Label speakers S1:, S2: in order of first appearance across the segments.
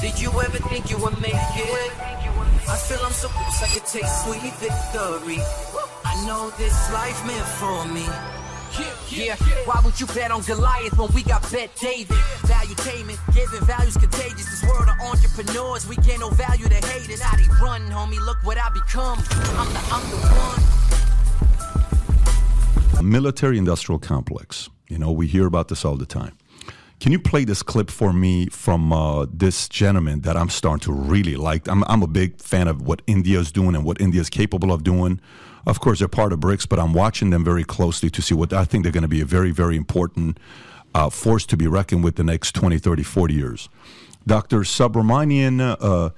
S1: Did you ever think you would make it? I feel I'm so close I could taste sweet victory. I know this life meant for me. Yeah, why would you bet on Goliath when we got Bet David? Valuetainment, giving values contagious. This world of entrepreneurs, we get no value to haters. How they run, homie, look what I become. I'm the, I'm the one.
S2: Military industrial complex. You know, we hear about this all the time. Can you play this clip for me from uh, this gentleman that I'm starting to really like? I'm, I'm a big fan of what India is doing and what India is capable of doing. Of course, they're part of BRICS, but I'm watching them very closely to see what I think they're going to be a very, very important uh, force to be reckoned with the next 20, 30, 40 years. Dr. Subramanian uh,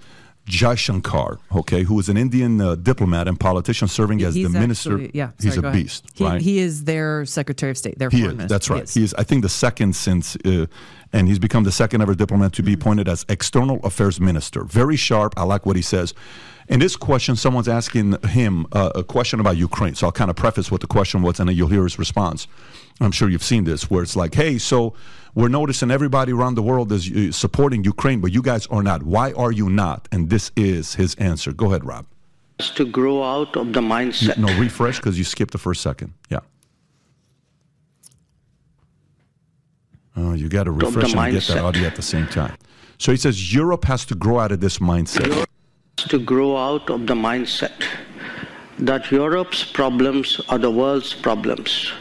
S2: Jaishankar, okay, who is an Indian uh, diplomat and politician serving as the minister.
S3: actually- yeah,
S2: he's a beast,
S3: He,
S2: right?
S3: he is their Secretary of State. Their
S2: He
S3: foreign
S2: is.
S3: minister.
S2: That's right.
S3: Yes.
S2: He is. I think the second since, uh, and he's become the second ever diplomat to be
S3: Mm-hmm.
S2: appointed as external affairs minister. Very sharp. I like what he says. In this question, someone's asking him uh, a question about Ukraine. So I'll kind of preface what the question was, and then you'll hear his response. I'm sure you've seen this, where it's like, "Hey, so we're noticing everybody around the world is uh, supporting Ukraine, but you guys are not. Why are you not?" And this is his answer. Go ahead, Rob.
S4: to grow out of the mindset.
S2: No, refresh because you skipped the first second. Yeah. Oh, you got to refresh and get that audio at the same time. So he says Europe has to grow out of this mindset.
S4: Has to grow out of the mindset that Europe's problems are the world's problems.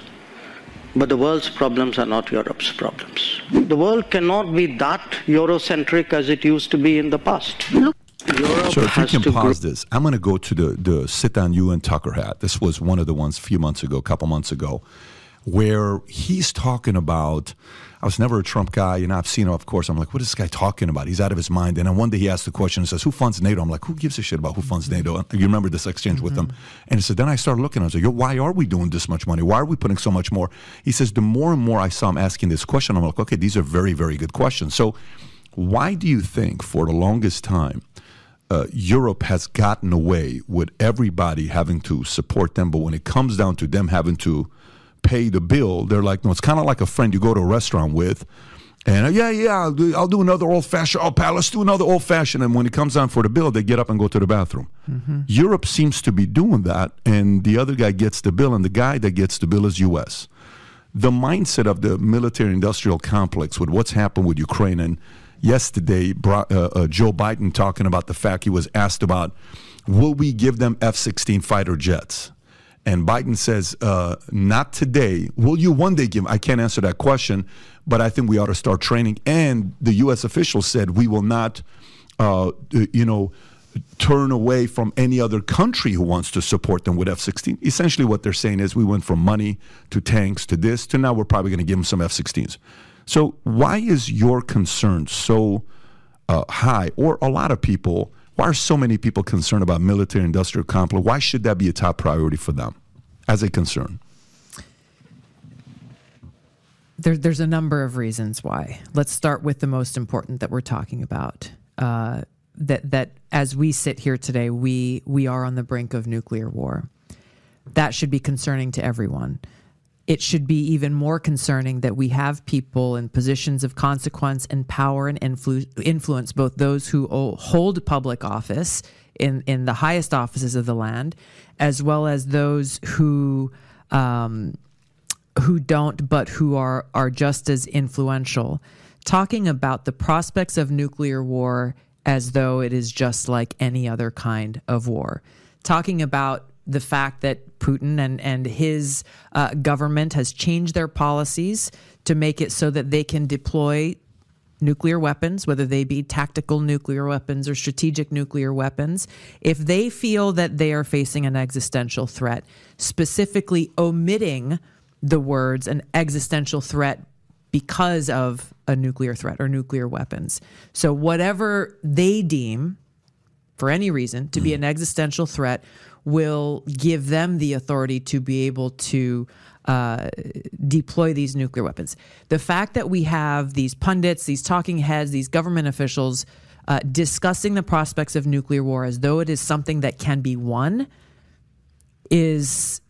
S4: But the world's problems are not Europe's problems. The world cannot be that Eurocentric as it used to be in the past. Look. Europe
S2: So if you can
S4: to grow.
S2: pause this, I'm going to go to the the sit down you and Tucker hat. This was one of the ones a few months ago, a couple months ago, where he's talking about. I was never a Trump guy, you know. I've seen him, of course. I'm like, what is this guy talking about? He's out of his mind. And then one day he asked the question and says, "Who funds NATO?" I'm like, "Who gives a shit about who funds NATO?" And you remember this exchange with him? And he said, then I started looking. I was like, Yo, why are we doing this much money? Why are we putting so much more? He says, the more and more I saw him asking this question, I'm like, okay, these are very, very good questions. So, why do you think, for the longest time, uh, Europe has gotten away with everybody having to support them, but when it comes down to them having to pay the bill, they're like, no, it's kind of like a friend you go to a restaurant with. And uh, yeah, yeah, I'll do, I'll do another old fashioned. Oh, pal, let's do another old fashioned. And when it comes down for the bill, they get up and go to the bathroom. Europe seems to be doing that, and the other guy gets the bill, and the guy that gets the bill is U.S. The mindset of the military-industrial complex with what's happened with Ukraine, and yesterday, uh, uh, Joe Biden talking about the fact he was asked about, will we give them F-16 fighter jets? And Biden says, uh, not today. Will you one day give? I can't answer that question, but I think we ought to start training. And the U.S. official said we will not, uh, you know, turn away from any other country who wants to support them with F 16. Essentially, what they're saying is we went from money to tanks to this to now we're probably going to give them some F 16s. So, why is your concern so uh, high, or a lot of people? Why are so many people concerned about military industrial complex? Why should that be a top priority for them as a concern?
S3: There, there's a number of reasons why. Let's start with the most important that we're talking about. Uh, that that as we sit here today, we we are on the brink of nuclear war. That should be concerning to everyone. It should be even more concerning that we have people in positions of consequence and power and influ- influence, both those who hold public office in, in the highest offices of the land, as well as those who um, who don't, but who are are just as influential, talking about the prospects of nuclear war as though it is just like any other kind of war, talking about the fact that Putin and and his uh, government has changed their policies to make it so that they can deploy nuclear weapons, whether they be tactical nuclear weapons or strategic nuclear weapons, if they feel that they are facing an existential threat, specifically omitting the words an existential threat because of a nuclear threat or nuclear weapons. So, whatever they deem, for any reason, to be an existential threat will give them the authority to be able to uh, deploy these nuclear weapons. The fact that we have these pundits, these talking heads, these government officials uh, discussing the prospects of nuclear war as though it is something that can be won is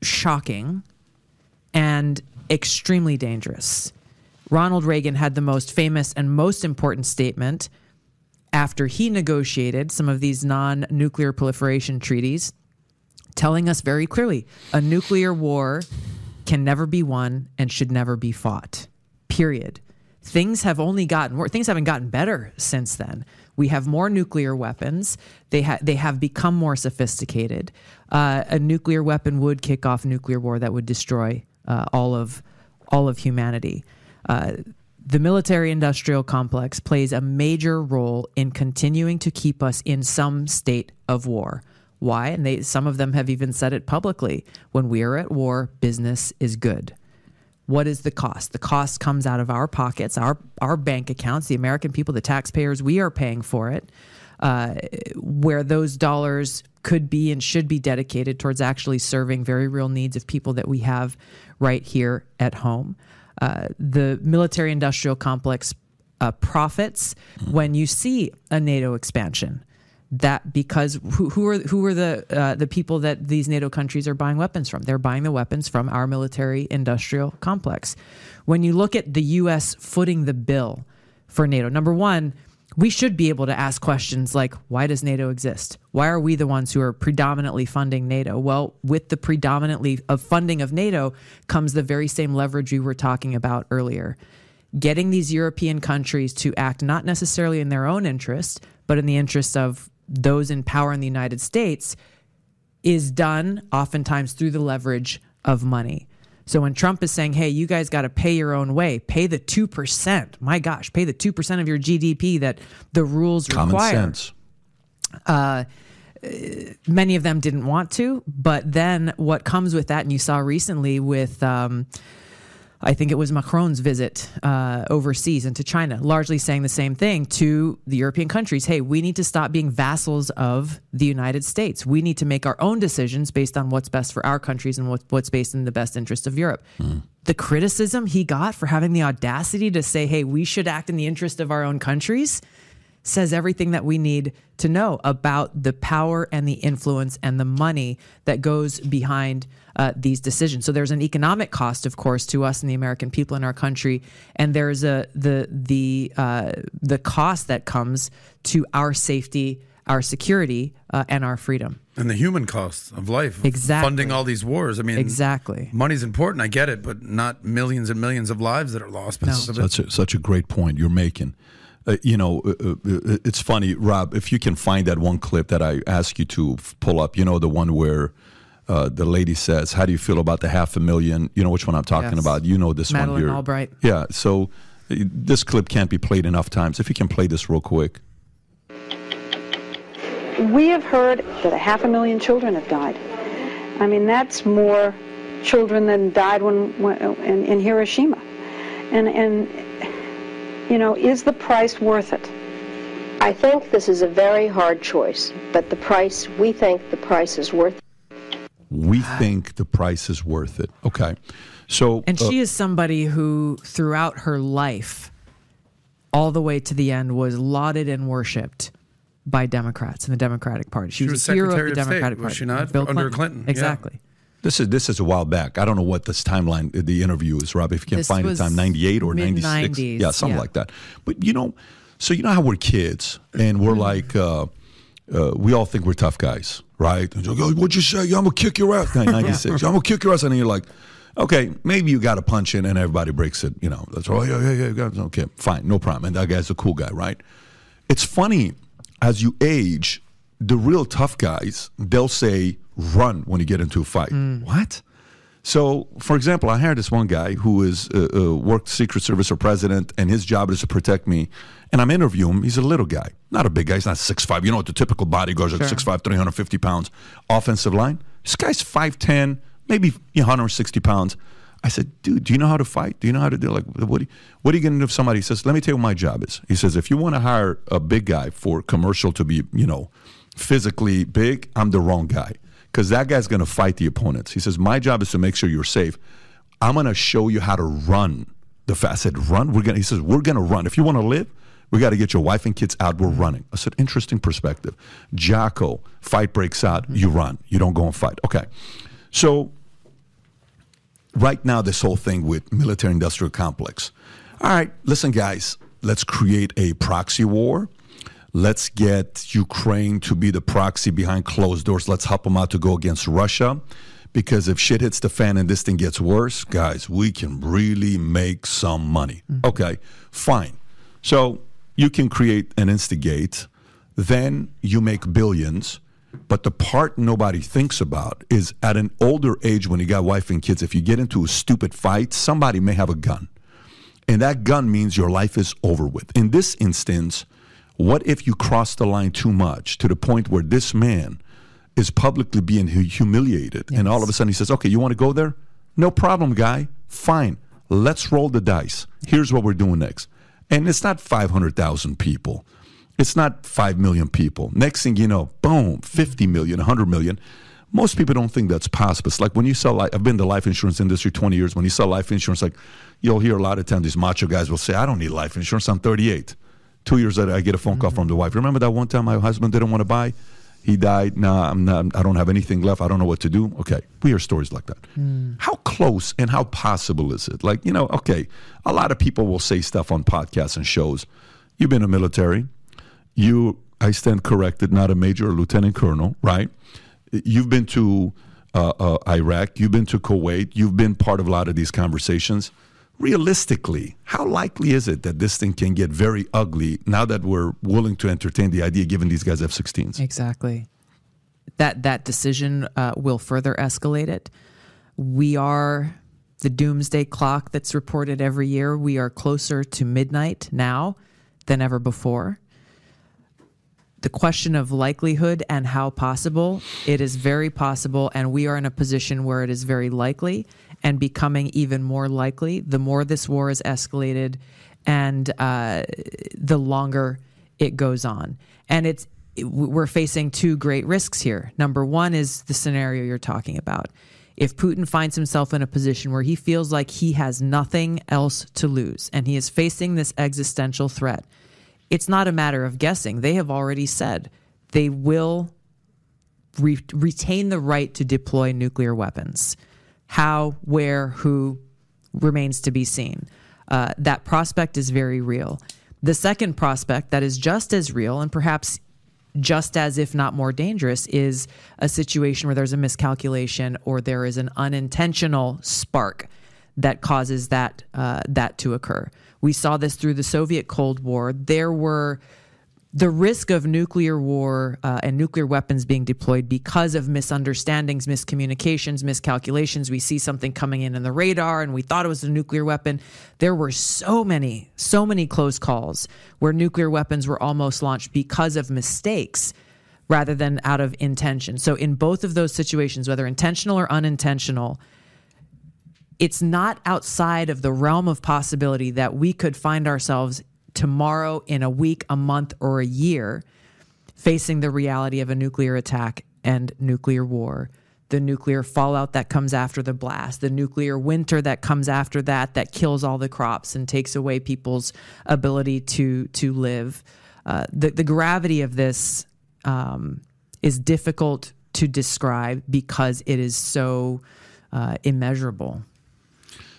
S3: shocking and extremely dangerous. Ronald Reagan had the most famous and most important statement after he negotiated some of these non nuclear proliferation treaties, telling us very clearly a nuclear war can never be won and should never be fought. Period. Things have only gotten worse. Things haven't gotten better since then. We have more nuclear weapons. They ha- they have become more sophisticated. Uh, a nuclear weapon would kick off nuclear war that would destroy uh, all of all of humanity. Uh, the military industrial complex plays a major role in continuing to keep us in some state of war. Why? And they, some of them have even said it publicly. When we are at war, business is good. What is the cost? The cost comes out of our pockets, our our bank accounts, the American people, the taxpayers. We are paying for it. Uh, where those dollars could be and should be dedicated towards actually serving very real needs of people that we have right here at home. Uh, the military industrial complex uh, profits when you see a NATO expansion that because who, who are who are the uh, the people that these NATO countries are buying weapons from? They're buying the weapons from our military industrial complex. When you look at the U.S. footing the bill for NATO, number one, we should be able to ask questions like, why does NATO exist? Why are we the ones who are predominantly funding NATO? Well, with the predominantly of funding of NATO comes the very same leverage we were talking about earlier. Getting these European countries to act not necessarily in their own interest, but in the interest of those in power in the United States is done oftentimes through the leverage of money. So when Trump is saying, hey, you guys got to pay your own way, pay the 2%, my gosh, pay the 2% of your GDP that the rules
S2: Common
S3: require.
S2: sense.
S3: Uh, many of them didn't want to, but then what comes with that, and you saw recently with, um, I think it was Macron's visit uh, overseas into China, largely saying the same thing to the European countries. Hey, we need to stop being vassals of the United States. We need to make our own decisions based on what's best for our countries and what, what's based in the best interest of Europe. The criticism he got for having the audacity to say, hey, we should act in the interest of our own countries says everything that we need to know about the power and the influence and the money that goes behind uh, these decisions. So there's an economic cost, of course, to us and the American people in our country, and there's a the the uh, the cost that comes to our safety, our security, uh, and our freedom.
S5: And the human costs of life,
S3: Exactly.
S5: funding all these wars. I mean,
S3: Exactly.
S5: Money's important, I get it, but not millions and millions of lives that are lost because of it.
S2: Such a, such a great point you're making. Uh, you know, uh, uh, uh, it's funny, Rob, if you can find that one clip that I asked you to f- pull up, you know, the one where uh, the lady says, How do you feel about the half a million? You know which one I'm talking
S3: Yes.
S2: about. You know this one here.
S3: Albright.
S2: Yeah. So uh, this clip can't be played enough times. If you can play this real quick.
S6: We have heard that a half a million children have died. I mean, that's more children than died when, when in, in Hiroshima. And, and, you know, is the price worth it?
S7: I think this is a very hard choice, but the price, we think the price is worth it.
S2: We think the price is worth it. Okay. So
S3: And
S2: uh,
S3: she is somebody who, throughout her life, all the way to the end, was lauded and worshipped by Democrats in the Democratic Party. She,
S5: She
S3: was,
S5: was
S3: a hero of
S5: Secretary
S3: the
S5: of State,
S3: Democratic
S5: was she not?
S3: Bill
S5: Under Clinton, yeah.
S3: Exactly.
S2: This is this is a while back. I don't know what this timeline, the interview is, Rob. If you can
S3: This
S2: find it,
S3: was
S2: time ninety eight or ninety six, yeah, something
S3: yeah.
S2: like that. But you know, so you know how we're kids and we're like, uh, uh, we all think we're tough guys, right? And you're like, "Oh, what'd you say? Yeah, I'm gonna kick your ass. Ninety six. I'm gonna kick your ass, and then you're like, okay, maybe you got to punch in, and everybody breaks it. You know, that's oh yeah yeah yeah. yeah, Okay, fine, no problem. And that guy's a cool guy, right? It's funny as you age, the real tough guys they'll say run when you get into a fight. What? So, for example, I hired this one guy who is uh, uh, worked Secret Service or president, and his job is to protect me. And I'm interviewing him. He's a little guy, not a big guy. He's not six five. You know what the typical bodyguards are:
S3: Sure.
S2: six five, three hundred fifty pounds. Offensive line. This guy's five ten, maybe one hundred sixty pounds. I said, dude, do you know how to fight? Do you know how to do like what? Are you, what are you going to do if somebody says, let me tell you what my job is? He says, if you want to hire a big guy for commercial to be, you know, physically big, I'm the wrong guy because that guy's going to fight the opponents. He says, my job is to make sure you're safe. I'm going to show you how to run the fast. I said, run. We're going. He says, we're going to run. If you want to live, we got to get your wife and kids out. We're running. I said, interesting perspective. Jocko, fight breaks out. You run. You don't go and fight. Okay. So right now, this whole thing with military industrial complex, All right, listen, guys, let's create a proxy war. Let's get Ukraine to be the proxy behind closed doors. Let's help them out to go against Russia. Because if shit hits the fan and this thing gets worse, guys, we can really make some money. Mm-hmm. Okay, fine. So you can create and instigate, then you make billions. But the part nobody thinks about is at an older age when you got wife and kids, if you get into a stupid fight, somebody may have a gun. And that gun means your life is over with. In this instance, what if you cross the line too much to the point where this man is publicly being humiliated yes. and all of a sudden he says, okay, you want to go there? No problem, guy. Fine. Let's roll the dice. Here's what we're doing next. And it's not 500,000 people. It's not 5 million people. Next thing you know, boom, 50 million, 100 million. Most people don't think that's possible. It's like when you sell, life, I've been in the life insurance industry 20 years. When you sell life insurance, like you'll hear a lot of times these macho guys will say, I don't need life insurance. I'm 38. Two years later, I get a phone call mm-hmm. from the wife. Remember that one time my husband didn't want to buy? He died. Nah, I'm not, I don't have anything left. I don't know what to do. Okay. We hear stories like that. Mm. How close and how possible is it? Like, you know, okay, a lot of people will say stuff on podcasts and shows. You've been a military. You, I stand corrected, not a major or lieutenant colonel, right? You've been to uh, uh, Iraq. You've been to Kuwait. You've been part of a lot of these conversations. Realistically, how likely is it that this thing can get very ugly now that we're willing to entertain the idea, given these guys F-16s?
S3: Exactly. That that decision uh, will further escalate it. We are the doomsday clock that's reported every year. We are closer to midnight now than ever before the question of likelihood and how possible, it is very possible. And we are in a position where it is very likely and becoming even more likely the more this war is escalated and uh, the longer it goes on. And it's we're facing two great risks here. Number one is the scenario you're talking about. If Putin finds himself in a position where he feels like he has nothing else to lose and he is facing this existential threat, it's not a matter of guessing. They have already said they will re- retain the right to deploy nuclear weapons. How, where, who remains to be seen. Uh, that prospect is very real. The second prospect that is just as real and perhaps just as, if not more dangerous, is a situation where there's a miscalculation or there is an unintentional spark that causes that uh, that to occur. We saw this through the Soviet Cold War. There were the risk of nuclear war uh, and nuclear weapons being deployed because of misunderstandings, miscommunications, miscalculations. We see something coming in in the radar and we thought it was a nuclear weapon. There were so many, so many close calls where nuclear weapons were almost launched because of mistakes rather than out of intention. So, in both of those situations, whether intentional or unintentional, it's not outside of the realm of possibility that we could find ourselves tomorrow, in a week, a month, or a year facing the reality of a nuclear attack and nuclear war. The nuclear fallout that comes after the blast, the nuclear winter that comes after that, that kills all the crops and takes away people's ability to to live. Uh, the the gravity of this um, is difficult to describe because it is so uh, immeasurable.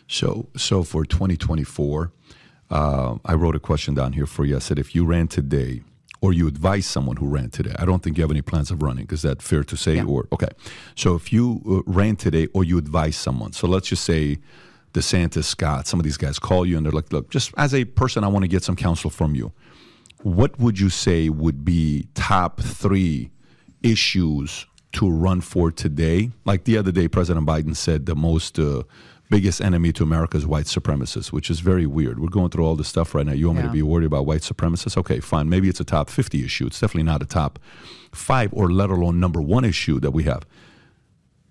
S2: So, so for 2024, uh, I wrote a question down here for you. I said, if you ran today, or you advise someone who ran today, I don't think you have any plans of running. Is that fair to say?
S3: Yeah.
S2: Or okay, so if you uh, ran today, or you advise someone, so let's just say DeSantis, Scott, some of these guys call you and they're like, look, just as a person, I want to get some counsel from you. What would you say would be top three issues to run for today? Like the other day, President Biden said the most. Uh, biggest enemy to America is white supremacists, which is very weird. We're going through all this stuff right now. You want yeah. me to be worried about white supremacists? Okay, fine. Maybe it's a top 50 issue. It's definitely not a top five or let alone number one issue that we have.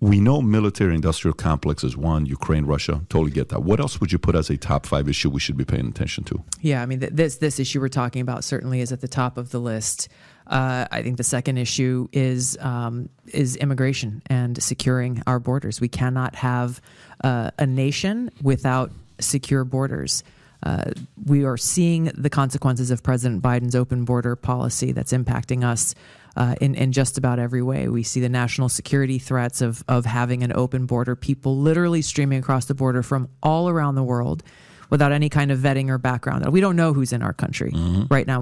S2: We know military industrial complex is one, Ukraine, Russia. Totally get that. What else would you put as a top five issue we should be paying attention to?
S3: Yeah, I mean, th- this this issue we're talking about certainly is at the top of the list. Uh, I think the second issue is um, is immigration and securing our borders. We cannot have uh, a nation without secure borders. Uh, we are seeing the consequences of President Biden's open border policy that's impacting us uh, in, in just about every way. We see the national security threats of, of having an open border, people literally streaming across the border from all around the world. without any kind of vetting or background. We don't know who's in our country right now.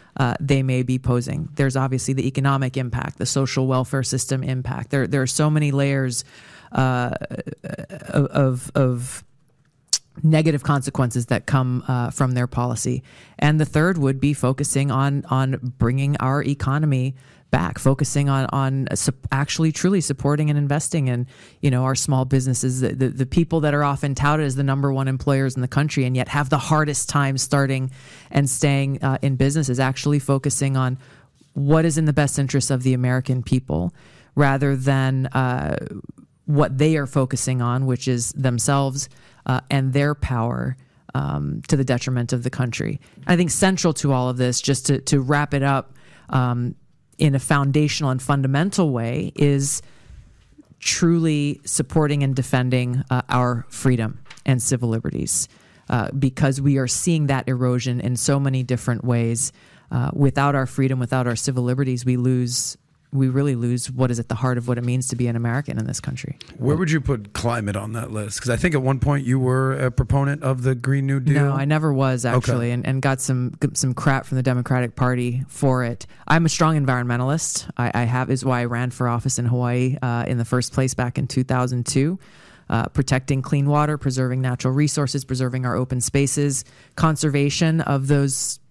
S3: uh, they may be posing. There's obviously the economic impact, the social welfare system impact. There, there are so many layers uh, of, of negative consequences that come uh, from their policy. And the third would be focusing on on bringing our economy back, focusing on on su- actually truly supporting and investing in you know our small businesses, the, the, the people that are often touted as the number one employers in the country, and yet have the hardest time starting and staying uh, in business, is actually focusing on what is in the best interest of the American people, rather than uh, what they are focusing on, which is themselves uh, and their power. Um, to the detriment of the country. I think central to all of this, just to, to wrap it up, um, in a foundational and fundamental way is truly supporting and defending uh, our freedom and civil liberties uh, because we are seeing that erosion in so many different ways. Uh, without our freedom, without our civil liberties, we lose. We really lose what is at the heart of what it means to be an American in this country.
S5: Where would you put climate on that list? Because I think at one point you were a proponent of the Green New Deal.
S3: No, I never was actually,
S5: Okay.
S3: and, and got some some crap from the Democratic Party for it. I'm a strong environmentalist. I, I have is why I ran for office in Hawaii uh, in the first place back in 2002. Uh, protecting clean water, preserving natural resources, preserving our open spaces, conservation of those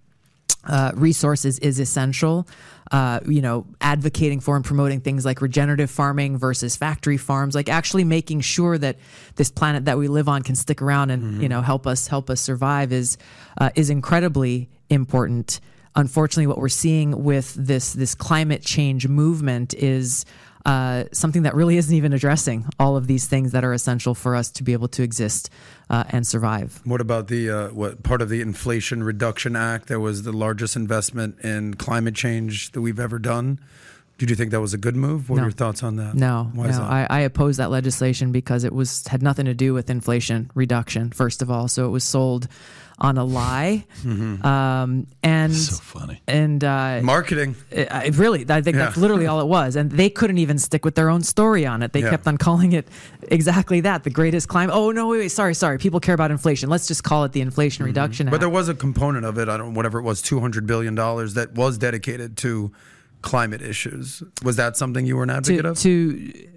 S3: uh, resources is essential. Uh, you know, advocating for and promoting things like regenerative farming versus factory farms, like actually making sure that this planet that we live on can stick around and you know help us help us survive is uh, is incredibly important. Unfortunately, what we're seeing with this this climate change movement is uh, something that really isn't even addressing all of these things that are essential for us to be able to exist uh, and survive.
S5: What about the uh, what part of the Inflation Reduction Act? That was the largest investment in climate change that we've ever done. Did you think that was a good move? What
S3: No.
S5: are your thoughts on that?
S3: No,
S5: Why
S3: no,
S5: is that?
S3: I, I oppose that legislation because it was had nothing to do with inflation reduction. First of all, so it was sold on a lie, um, and
S2: So funny.
S3: and uh,
S5: Marketing.
S3: it, I really, I think that's literally all it was. And they couldn't even stick with their own story on it. They
S5: Yeah.
S3: kept on calling it exactly that, the greatest climate. Oh no, wait, wait, sorry, sorry. People care about inflation. Let's just call it the Inflation Reduction
S5: Mm-hmm. But
S3: Act.
S5: there was a component of it, I don't whatever it was, two hundred billion dollars that was dedicated to climate issues. Was that something you were an advocate
S3: to,
S5: of?
S3: to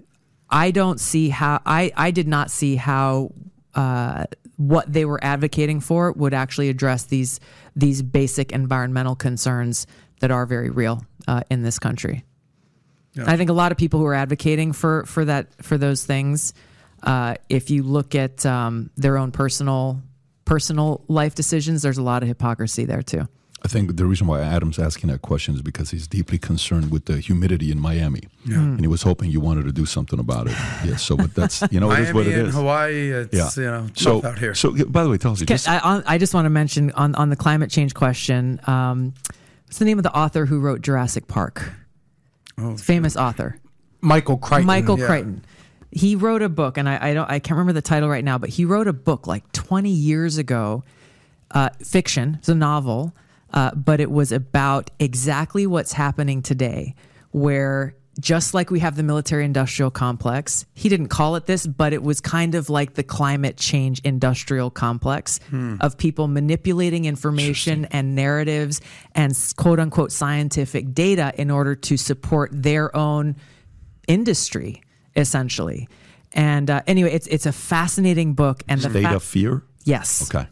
S3: I don't see how I I did not see how uh, what they were advocating for would actually address these these basic environmental concerns that are very real uh, in this country. I think a lot of people who are advocating for for that for those things, uh, if you look at um, their own personal personal life decisions, there's a lot of hypocrisy there too.
S2: I think the reason why Adam's asking that question is because he's deeply concerned with the humidity in Miami, and he was hoping you wanted to do something about it. Yeah. So, but that's you know it is
S5: Miami
S2: what it
S5: and. Hawaii, it's
S2: Yeah.
S5: you know
S2: so
S5: out here.
S2: so by the way, tell us just
S3: I, I just want to mention on, on the climate change question. Um, what's the name of the author who wrote Jurassic Park?
S5: Oh,
S3: Famous author,
S8: Michael Crichton.
S3: Michael
S5: yeah.
S3: Crichton. He wrote a book, and I, I don't I can't remember the title right now, but he wrote a book like 20 years ago, uh, fiction. It's a novel, uh, but it was about exactly what's happening today, where just like we have the military industrial complex, he didn't call it this, but it was kind of like the climate change industrial complex of people manipulating information and narratives and quote unquote scientific data in order to support their own industry, essentially. And uh, anyway, it's it's a fascinating book, and the
S2: state
S3: fa-
S2: of fear.
S3: yes,
S2: Okay.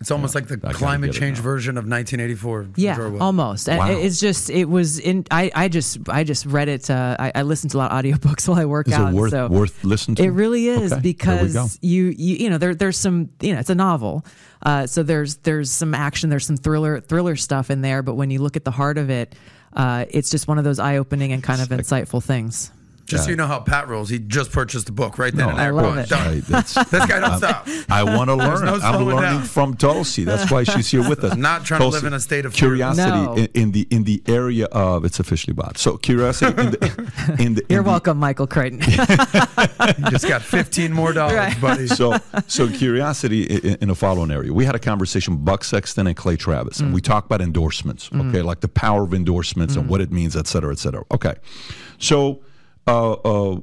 S5: It's almost like the climate change version of 1984.
S3: Yeah, almost.
S2: Wow.
S3: it- It's just it was in. I, I just I just read it. Uh, I, I listened to a lot of audiobooks while I work
S2: Is
S3: out.
S2: it worth
S3: so
S2: worth listening to?
S3: It really is
S2: Okay, there we go.
S3: because you you you know there there's some you know it's a novel, uh, so there's there's some action, there's some thriller thriller stuff in there. But when you look at the heart of it, uh, it's just one of those eye opening and kind of insightful things.
S5: Just so you know how Pat rolls, he just purchased the book right then
S2: No,
S5: and there.
S3: I love it.
S2: I, that's,
S5: This guy don't stop.
S2: I want to learn.
S5: no
S2: I'm learning
S5: down.
S2: from Tulsi. That's why she's here with us.
S5: Not trying to live in a state of
S2: curiosity
S3: No.
S2: in, in the in the area of it's officially bought. So curiosity in the in the in
S3: You're
S2: the-
S3: welcome, Michael Crichton.
S5: You just got 15 more dollars,
S3: Right.
S5: buddy.
S2: so so curiosity in, in the following area. We had a conversation with Buck Sexton and Clay Travis, and we mm. talked about endorsements. Okay, mm. like the power of endorsements and mm. what it means, et cetera, et cetera. Okay, so uh, uh,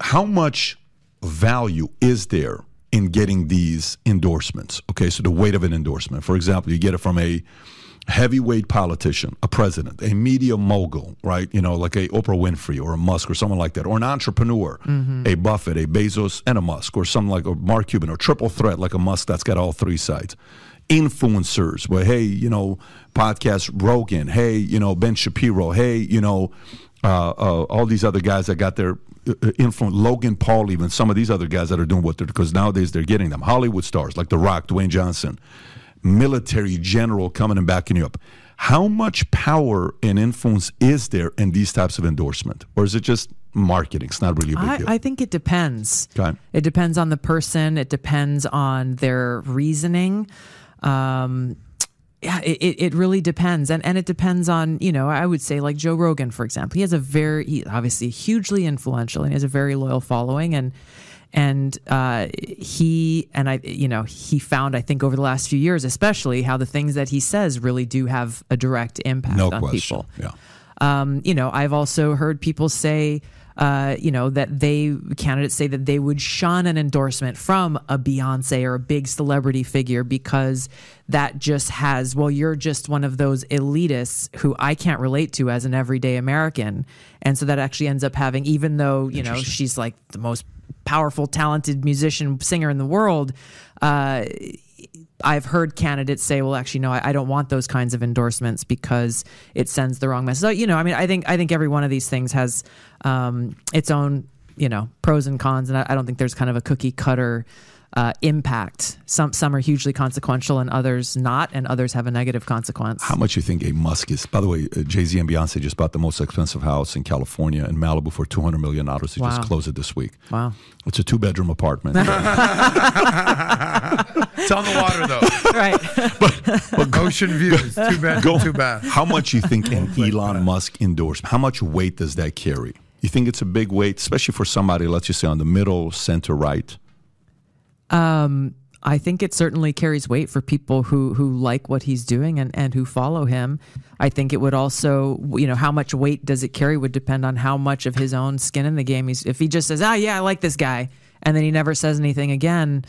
S2: how much value is there in getting these endorsements? Okay, so the weight of an endorsement. For example, you get it from a heavyweight politician, a president, a media mogul, right? You know, like a Oprah Winfrey or a Musk or someone like that, or an entrepreneur, a Buffett, a Bezos, and a Musk, or something like a Mark Cuban, or triple threat like a Musk that's got all three sides. Influencers, where hey, you know, podcast Rogan, hey, you know, Ben Shapiro, hey, you know, uh, uh, all these other guys that got their uh, influence, Logan Paul, even some of these other guys that are doing what they're because nowadays they're getting them. Hollywood stars like The Rock, Dwayne Johnson, military general coming and backing you up. How much power and influence is there in these types of endorsement, or is it just marketing? It's not really a big
S3: I,
S2: deal.
S3: I think it depends.
S2: Okay.
S3: It depends on the person. It depends on their reasoning. Um, yeah, it, it it really depends, and and it depends on you know I would say like Joe Rogan for example. He has a very he, obviously hugely influential and he has a very loyal following and. And uh, he and I, you know, he found I think over the last few years, especially how the things that he says really do have a direct impact
S2: no
S3: on
S2: question.
S3: people.
S2: Yeah.
S3: Um, you know, I've also heard people say, uh, you know, that they candidates say that they would shun an endorsement from a Beyonce or a big celebrity figure because that just has, well, you're just one of those elitists who I can't relate to as an everyday American. And so that actually ends up having, even though, you know, she's like the most powerful, talented musician, singer in the world, uh, I've heard candidates say, "Well, actually, no, I, I don't want those kinds of endorsements because it sends the wrong message." So, you know, I mean, I think I think every one of these things has um, its own, you know, pros and cons, and I, I don't think there's kind of a cookie cutter uh, impact. Some some are hugely consequential, and others not, and others have a negative consequence.
S2: How much you think a Musk is? By the way, uh, Jay Z and Beyonce just bought the most expensive house in California in Malibu for two hundred million dollars. They
S3: Wow.
S2: just closed it this week.
S3: Wow.
S2: It's a two bedroom apartment.
S5: It's on the water, though.
S3: right.
S5: But, but ocean views. Too bad.
S2: Go.
S5: Too bad.
S2: How much you think an Elon Musk endorsement? How much weight does that carry? You think it's a big weight, especially for somebody, let's just say on the middle, center, right?
S3: I think it certainly carries weight for people who who like what he's doing and, and who follow him. I think it would also, you know, how much weight does it carry would depend on how much of his own skin in the game he's. If he just says, "Ah, yeah, I like this guy," and then he never says anything again,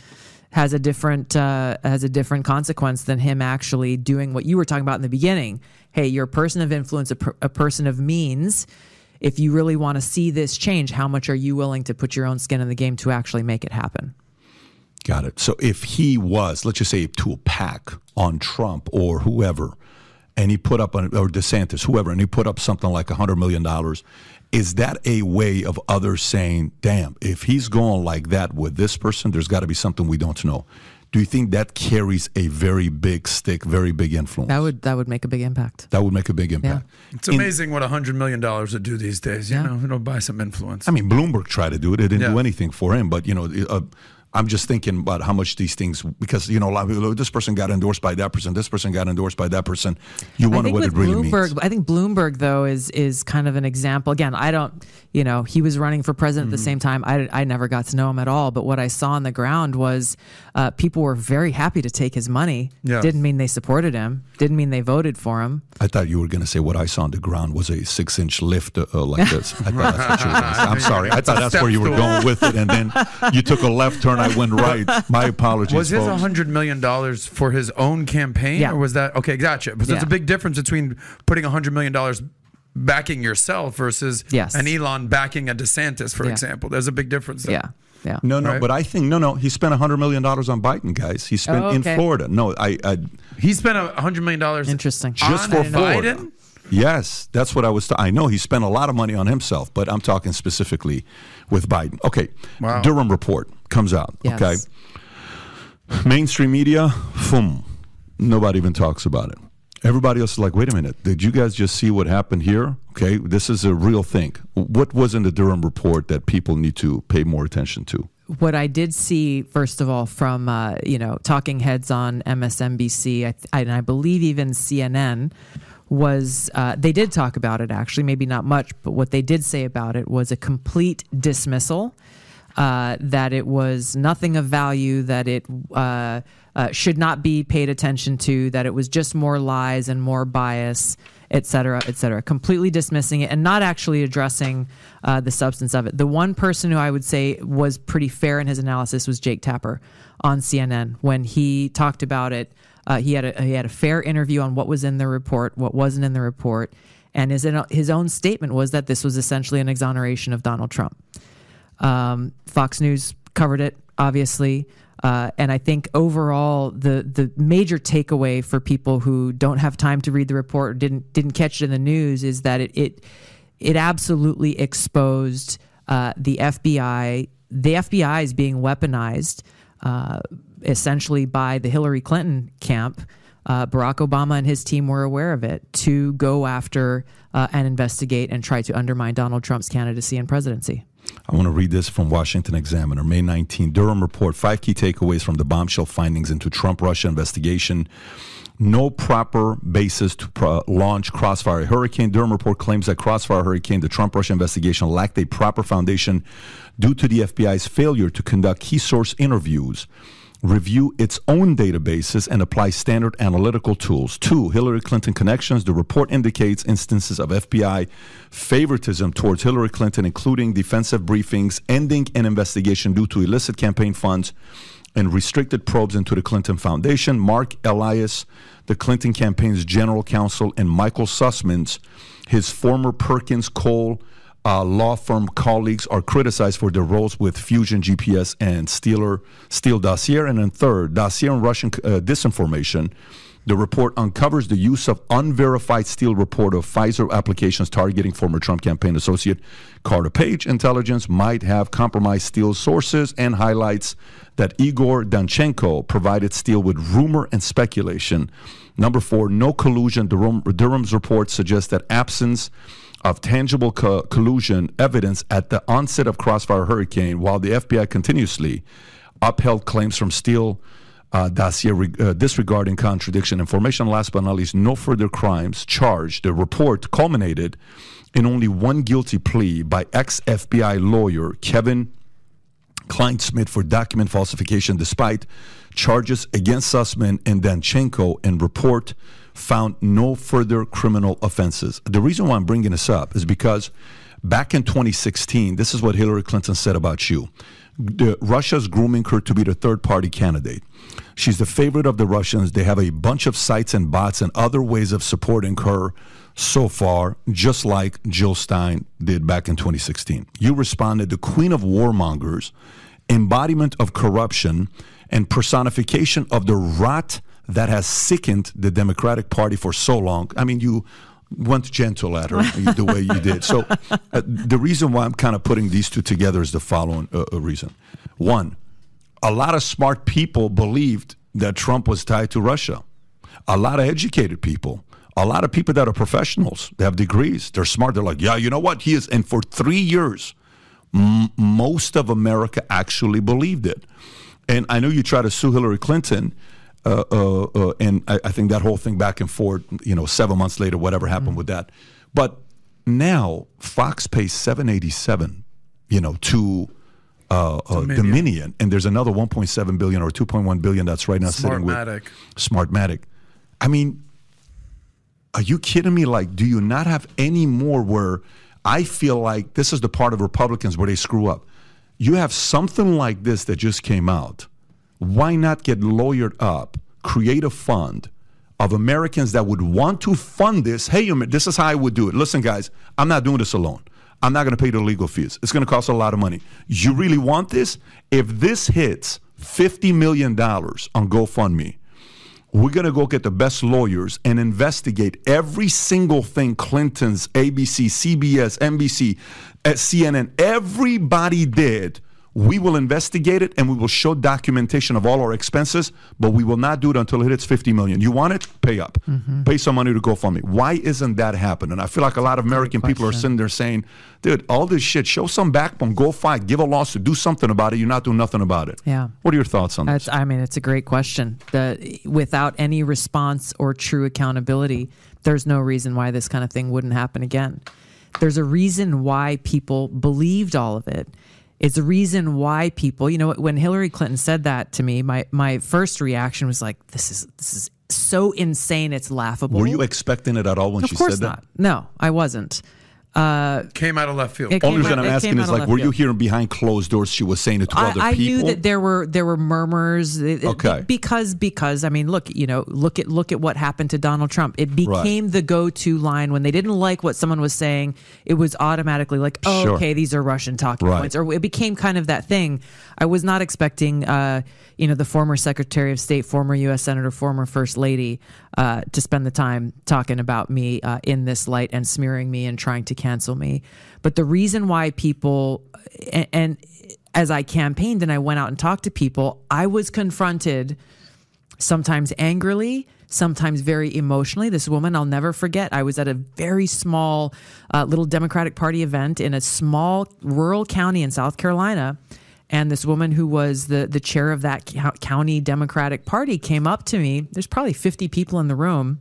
S3: has a different uh, has a different consequence than him actually doing what you were talking about in the beginning. Hey, you're a person of influence, a, per, a person of means. If you really want to see this change, how much are you willing to put your own skin in the game to actually make it happen?
S2: Got it. So if he was, let's just say, to a PAC on Trump or whoever, and he put up, an, or DeSantis, whoever, and he put up something like $100 million, is that a way of others saying, damn, if he's going like that with this person, there's got to be something we don't know? Do you think that carries a very big stick, very big influence?
S3: That would that would make a big impact.
S2: That would make a big impact.
S5: It's
S2: In-
S5: amazing what $100 million would do these days. You
S3: Yeah.
S5: know, it'll buy some influence.
S2: I mean, Bloomberg tried to do it. It didn't do anything for him. But you know, uh, I'm just thinking about how much these things because you know, a lot of people, this person got endorsed by that person. This person got endorsed by that person. You wonder what it really
S3: Bloomberg,
S2: means.
S3: I think Bloomberg though is is kind of an example. Again, I don't, you know, he was running for president
S2: Mm-hmm.
S3: at the same time. I, I never got to know him at all, but what I saw on the ground was uh, people were very happy to take his money.
S5: Yeah.
S3: Didn't mean they supported him. Didn't mean they voted for him.
S2: I thought you were going to say what I saw on the ground was a six inch lift uh, uh, like this. I thought that's what you were going to say. I'm sorry. I thought that's where you were going with it, and then you took a left turn. I went right. My apologies,
S5: Was his
S2: folks.
S5: $100 million for his own campaign?
S3: Yeah.
S5: Or was that? Okay, gotcha. Because there's a big difference between putting $100 million backing yourself versus
S3: Yes.
S5: an Elon backing a DeSantis, for
S3: Yeah.
S5: example. There's a big difference there.
S3: Yeah. Yeah.
S2: No, no,
S5: Right.
S2: but I think no, no. He spent hundred million dollars on Biden, guys. He spent
S3: Oh,
S2: in. Florida. No, I, I
S5: He spent a hundred million dollars.
S3: Interesting.
S2: just
S5: On
S2: for
S5: Biden?
S2: Yes, that's what I was. I know he spent a lot of money on himself, but I'm talking specifically with Biden. Okay,
S5: Wow.
S2: Durham report comes out.
S3: Yes.
S2: Okay, mainstream media, boom, nobody even talks about it. Everybody else is like, wait a minute, did you guys just see what happened here? Okay, this is a real thing. What was in the Durham report that people need to pay more attention to?
S3: what I did see, first of all, from uh, you know talking heads on MSNBC, I th- and I believe even CNN, was uh, they did talk about it. Actually, maybe not much, but what they did say about it was a complete dismissal. Uh, that it was nothing of value, that it uh, uh, should not be paid attention to, that it was just more lies and more bias, et cetera, et cetera. Completely dismissing it and not actually addressing uh, the substance of it. The one person who I would say was pretty fair in his analysis was Jake Tapper on CNN when he talked about it. Uh, he had a he had a fair interview on what was in the report, what wasn't in the report, and his his own statement was that this was essentially an exoneration of Donald Trump. Um, Fox News covered it, obviously. Uh, and I think overall, the the major takeaway for people who don't have time to read the report or didn't didn't catch it in the news is that it it, it absolutely exposed uh, the FBI. The FBI is being weaponized uh, essentially by the Hillary Clinton camp. Uh, Barack Obama and his team were aware of it to go after uh, and investigate and try to undermine Donald Trump's candidacy and presidency.
S2: I want to read this from Washington Examiner, May 19. Durham report five key takeaways from the bombshell findings into Trump Russia investigation. No proper basis to pro- launch Crossfire Hurricane. Durham report claims that Crossfire Hurricane, the Trump Russia investigation, lacked a proper foundation due to the FBI's failure to conduct key source interviews review its own databases and apply standard analytical tools. Two, Hillary Clinton connections. The report indicates instances of FBI favoritism towards Hillary Clinton, including defensive briefings, ending an investigation due to illicit campaign funds, and restricted probes into the Clinton Foundation. Mark Elias, the Clinton campaign's general counsel, and Michael Sussmans, his former Perkins Coie uh, law firm colleagues are criticized for their roles with Fusion GPS and Steeler, Steele Dossier. And then third, Dossier and Russian uh, disinformation. The report uncovers the use of unverified Steele report of FISA applications targeting former Trump campaign associate Carter Page. Intelligence might have compromised Steele's sources and highlights that Igor Danchenko provided Steele with rumor and speculation. Number four, no collusion. Durham, Durham's report suggests that absence of tangible co- collusion evidence at the onset of Crossfire Hurricane, while the FBI continuously upheld claims from Steele uh, dossier re- uh, disregarding contradiction information. Last but not least, no further crimes charged. The report culminated in only one guilty plea by ex FBI lawyer Kevin Clinesmith for document falsification, despite charges against Sussman and Danchenko, and report found no further criminal offenses. The reason why I'm bringing this up is because back in 2016, this is what Hillary Clinton said about you. The, Russia's grooming her to be the third party candidate. She's the favorite of the Russians. They have a bunch of sites and bots and other ways of supporting her so far, just like Jill Stein did back in 2016. You responded, the queen of warmongers, embodiment of corruption, and personification of the rot that has sickened the Democratic Party for so long. I mean, you went gentle at her the way you did. So, uh, the reason why I'm kind of putting these two together is the following uh, uh, reason. One, a lot of smart people believed that Trump was tied to Russia. A lot of educated people, a lot of people that are professionals, they have degrees, they're smart. They're like, yeah, you know what? He is. And for three years, m- most of America actually believed it. And I know you try to sue Hillary Clinton. Uh, uh, uh, and I, I, think that whole thing back and forth, you know, seven months later, whatever happened mm-hmm. with that. But now Fox pays seven eighty seven, you know, to uh, Dominion. Dominion. and there's another one point seven billion or two point one billion that's right now sitting with Smartmatic. I mean, are you kidding me? Like, do you not have any more where I feel like this is the part of Republicans where they screw up? You have something like this that just came out why not get lawyered up, create a fund of Americans that would want to fund this? Hey, this is how I would do it. Listen, guys, I'm not doing this alone. I'm not going to pay the legal fees. It's going to cost a lot of money. You really want this? If this hits $50 million on GoFundMe, we're going to go get the best lawyers and investigate every single thing Clinton's, ABC, CBS, NBC, uh, CNN, everybody did. We will investigate it and we will show documentation of all our expenses, but we will not do it until it hits 50 million. You want it? Pay up.
S3: Mm-hmm.
S2: Pay some money to GoFundMe. Why isn't that happening? I feel like a lot of American people are sitting there saying, dude, all this shit, show some backbone, go fight, give a lawsuit, do something about it. You're not doing nothing about it.
S3: Yeah.
S2: What are your thoughts on this?
S3: I mean, it's a great question. The, without any response or true accountability, there's no reason why this kind of thing wouldn't happen again. There's a reason why people believed all of it. It's a reason why people, you know, when Hillary Clinton said that to me, my my first reaction was like, "This is this is so insane, it's laughable."
S2: Were you expecting it at all when
S3: Of
S2: she said that?
S3: not. No, I wasn't.
S5: Uh, came out of left field.
S3: It
S2: Only
S3: came
S2: reason I'm asking is like,
S3: left
S2: were you hearing behind closed doors she was saying it to
S3: I,
S2: other
S3: I
S2: people?
S3: I knew that there were there were murmurs. Uh, uh, it- it-
S2: Okay.
S3: Because because I mean, look, you know, look at look at what happened to Donald Trump. It became the go-to line when they didn't like what someone was saying. It was automatically like, oh,
S2: Sure.
S3: okay, these are Russian talking
S2: Right.
S3: points, or it became kind of that thing. I was not expecting, uh, you know, the former Secretary of State, former U.S. Senator, former First Lady, uh, to spend the time talking about me uh, in this light and smearing me and trying to cancel me. But the reason why people and, and as I campaigned and I went out and talked to people, I was confronted sometimes angrily, sometimes very emotionally. This woman, I'll never forget. I was at a very small uh, little Democratic Party event in a small rural county in South Carolina. And this woman who was the, the chair of that county Democratic Party came up to me. There's probably 50 people in the room.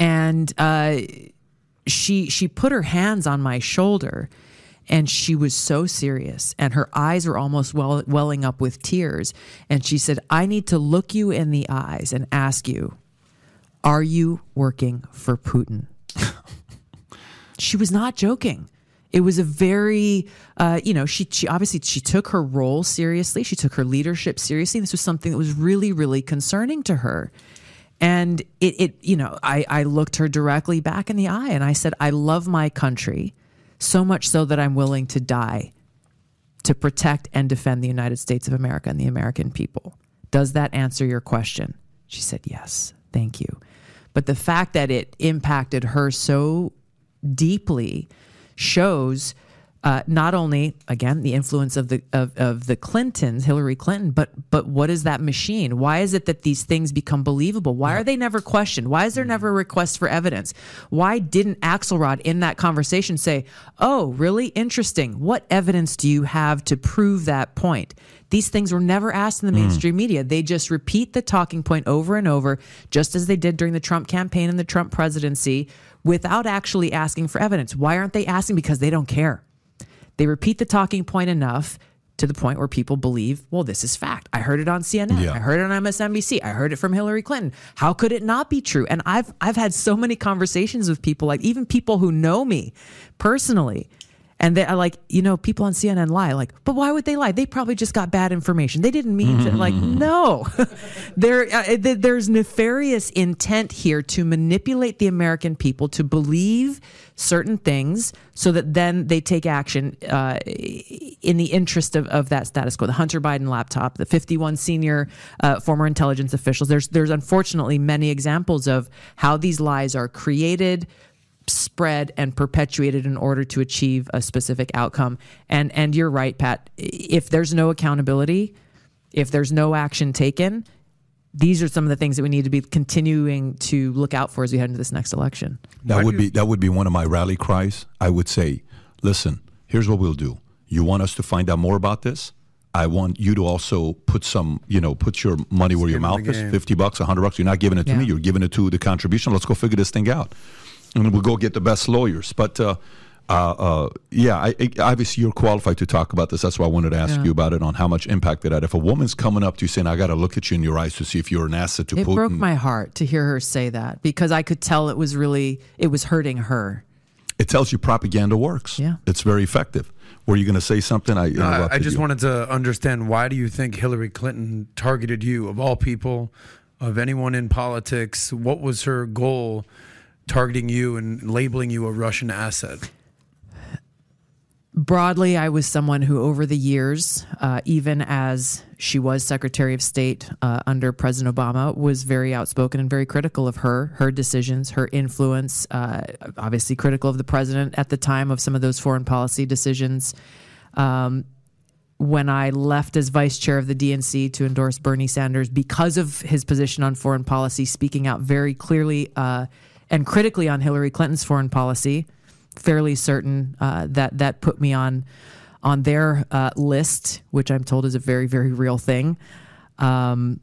S3: And uh, she she put her hands on my shoulder and she was so serious and her eyes were almost well, welling up with tears and she said i need to look you in the eyes and ask you are you working for putin she was not joking it was a very uh, you know she, she obviously she took her role seriously. She took her leadership seriously. This was something that was really really concerning to her. And it, it you know I, I looked her directly back in the eye and i said i love my country so much so that i'm willing to die to protect and defend the united states of america and the american people. Does that answer your question? She said yes thank you. But the fact that it impacted her so deeply shows uh, not only again the influence of the of, of the Clintons, Hillary Clinton, but but what is that machine? Why is it that these things become believable? Why are they never questioned? Why is there never a request for evidence? Why didn't Axelrod in that conversation say, "Oh, really interesting. What evidence do you have to prove that point?" These things were never asked in the mainstream media. They just repeat the talking point over and over, just as they did during the Trump campaign and the Trump presidency, without actually asking for evidence. Why aren't they asking? Because they don't care. They repeat the talking point enough to the point where people believe, well, this is fact. I heard it on CNN.
S2: Yeah.
S3: I heard it on MSNBC. I heard it from Hillary Clinton. How could it not be true? And I've I've had so many conversations with people, like even people who know me personally. And they are like, you know, people on CNN lie. Like, but why would they lie? They probably just got bad information. They didn't mean to. Like, no, there, uh, there's nefarious intent here to manipulate the American people to believe certain things, so that then they take action uh, in the interest of, of that status quo. The Hunter Biden laptop, the 51 senior uh, former intelligence officials. There's there's unfortunately many examples of how these lies are created spread and perpetuated in order to achieve a specific outcome. And and you're right, Pat. If there's no accountability, if there's no action taken, these are some of the things that we need to be continuing to look out for as we head into this next election.
S2: That would be that would be one of my rally cries. I would say, listen, here's what we'll do. You want us to find out more about this? I want you to also put some, you know, put your money where your mouth is. Fifty bucks, hundred bucks. You're not giving it to
S3: Yeah.
S2: me. You're giving it to the contribution. Let's go figure this thing out, and we'll go get the best lawyers. But uh, uh, uh, yeah, I, I, obviously you're qualified to talk about this. That's why I wanted to ask
S3: Yeah.
S2: you about it on how much impact it had. If a woman's coming up to you saying, "I got to look at you in your eyes to see if you're an asset to
S3: It
S2: Putin,"
S3: broke my heart to hear her say that because I could tell it was really it was hurting her.
S2: it tells you propaganda works.
S3: Yeah.
S2: it's very effective. Were you going to say something? I
S5: I, I just
S2: you.
S5: wanted to understand why do you think Hillary Clinton targeted you of all people, of anyone in politics? What was her goal targeting you and labeling you a Russian asset?
S3: broadly, I was someone who, over the years, uh, even as she was Secretary of State uh, under President Obama, was very outspoken and very critical of her, her decisions, her influence. Uh, obviously, critical of the president at the time of some of those foreign policy decisions. Um, when I left as vice chair of the DNC to endorse Bernie Sanders because of his position on foreign policy, speaking out very clearly uh, and critically on Hillary Clinton's foreign policy, fairly certain uh, that that put me on on their uh, list, which I'm told is a very very real thing. Um,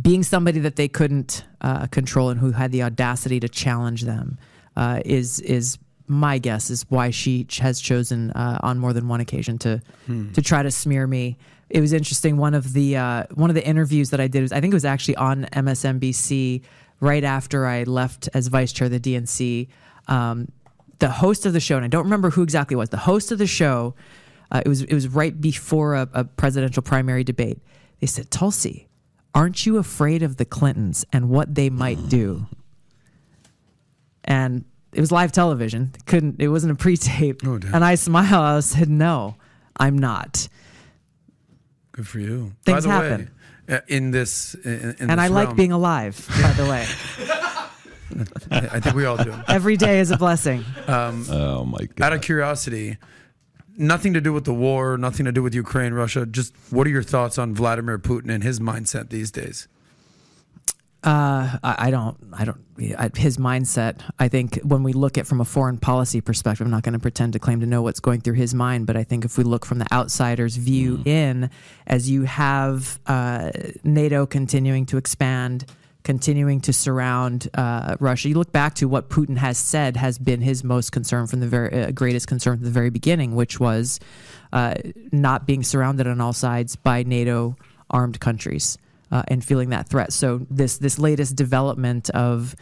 S3: being somebody that they couldn't uh, control and who had the audacity to challenge them uh, is is my guess is why she has chosen uh, on more than one occasion to hmm. to try to smear me. It was interesting. One of the uh, one of the interviews that I did was I think it was actually on MSNBC right after I left as vice chair of the DNC. Um, the host of the show, and I don't remember who exactly it was. The host of the show, uh, it was it was right before a, a presidential primary debate. They said, "Tulsi, aren't you afraid of the Clintons and what they might do?" And it was live television. Couldn't it wasn't a pre-tape. Oh, and I smiled. I said, "No, I'm not."
S5: Good for you.
S3: Things happen
S5: way, in this. In, in
S3: and
S5: this
S3: I
S5: realm.
S3: like being alive. By the way,
S5: I think we all do.
S3: Every day is a blessing.
S2: Um, oh my god!
S5: Out of curiosity, nothing to do with the war, nothing to do with Ukraine, Russia. Just what are your thoughts on Vladimir Putin and his mindset these days?
S3: Uh, I, I, don't. I don't. His mindset. I think when we look at from a foreign policy perspective, I'm not going to pretend to claim to know what's going through his mind, but I think if we look from the outsider's view mm. in, as you have uh, NATO continuing to expand, continuing to surround uh, Russia, you look back to what Putin has said has been his most concern from the very uh, greatest concern from the very beginning, which was uh, not being surrounded on all sides by NATO armed countries uh, and feeling that threat. So this this latest development of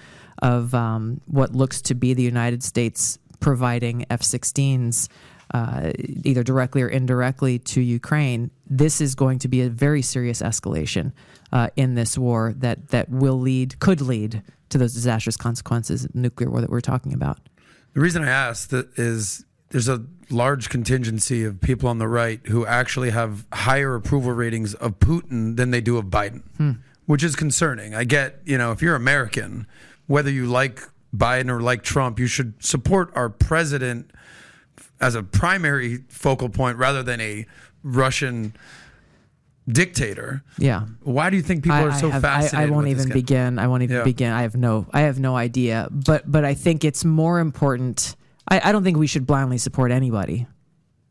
S3: of um, what looks to be the United States providing F-16s. Uh, either directly or indirectly to Ukraine, this is going to be a very serious escalation uh, in this war that that will lead, could lead to those disastrous consequences, nuclear war that we're talking about.
S5: The reason I asked is there's a large contingency of people on the right who actually have higher approval ratings of Putin than they do of Biden, hmm. which is concerning. I get, you know, if you're American, whether you like Biden or like Trump, you should support our president as a primary focal point rather than a Russian dictator.
S3: Yeah.
S5: Why do you think people
S3: I,
S5: are so
S3: have,
S5: fascinated?
S3: I, I won't even begin. I won't even yeah. begin. I have no. I have no idea. But but I think it's more important I, I don't think we should blindly support anybody,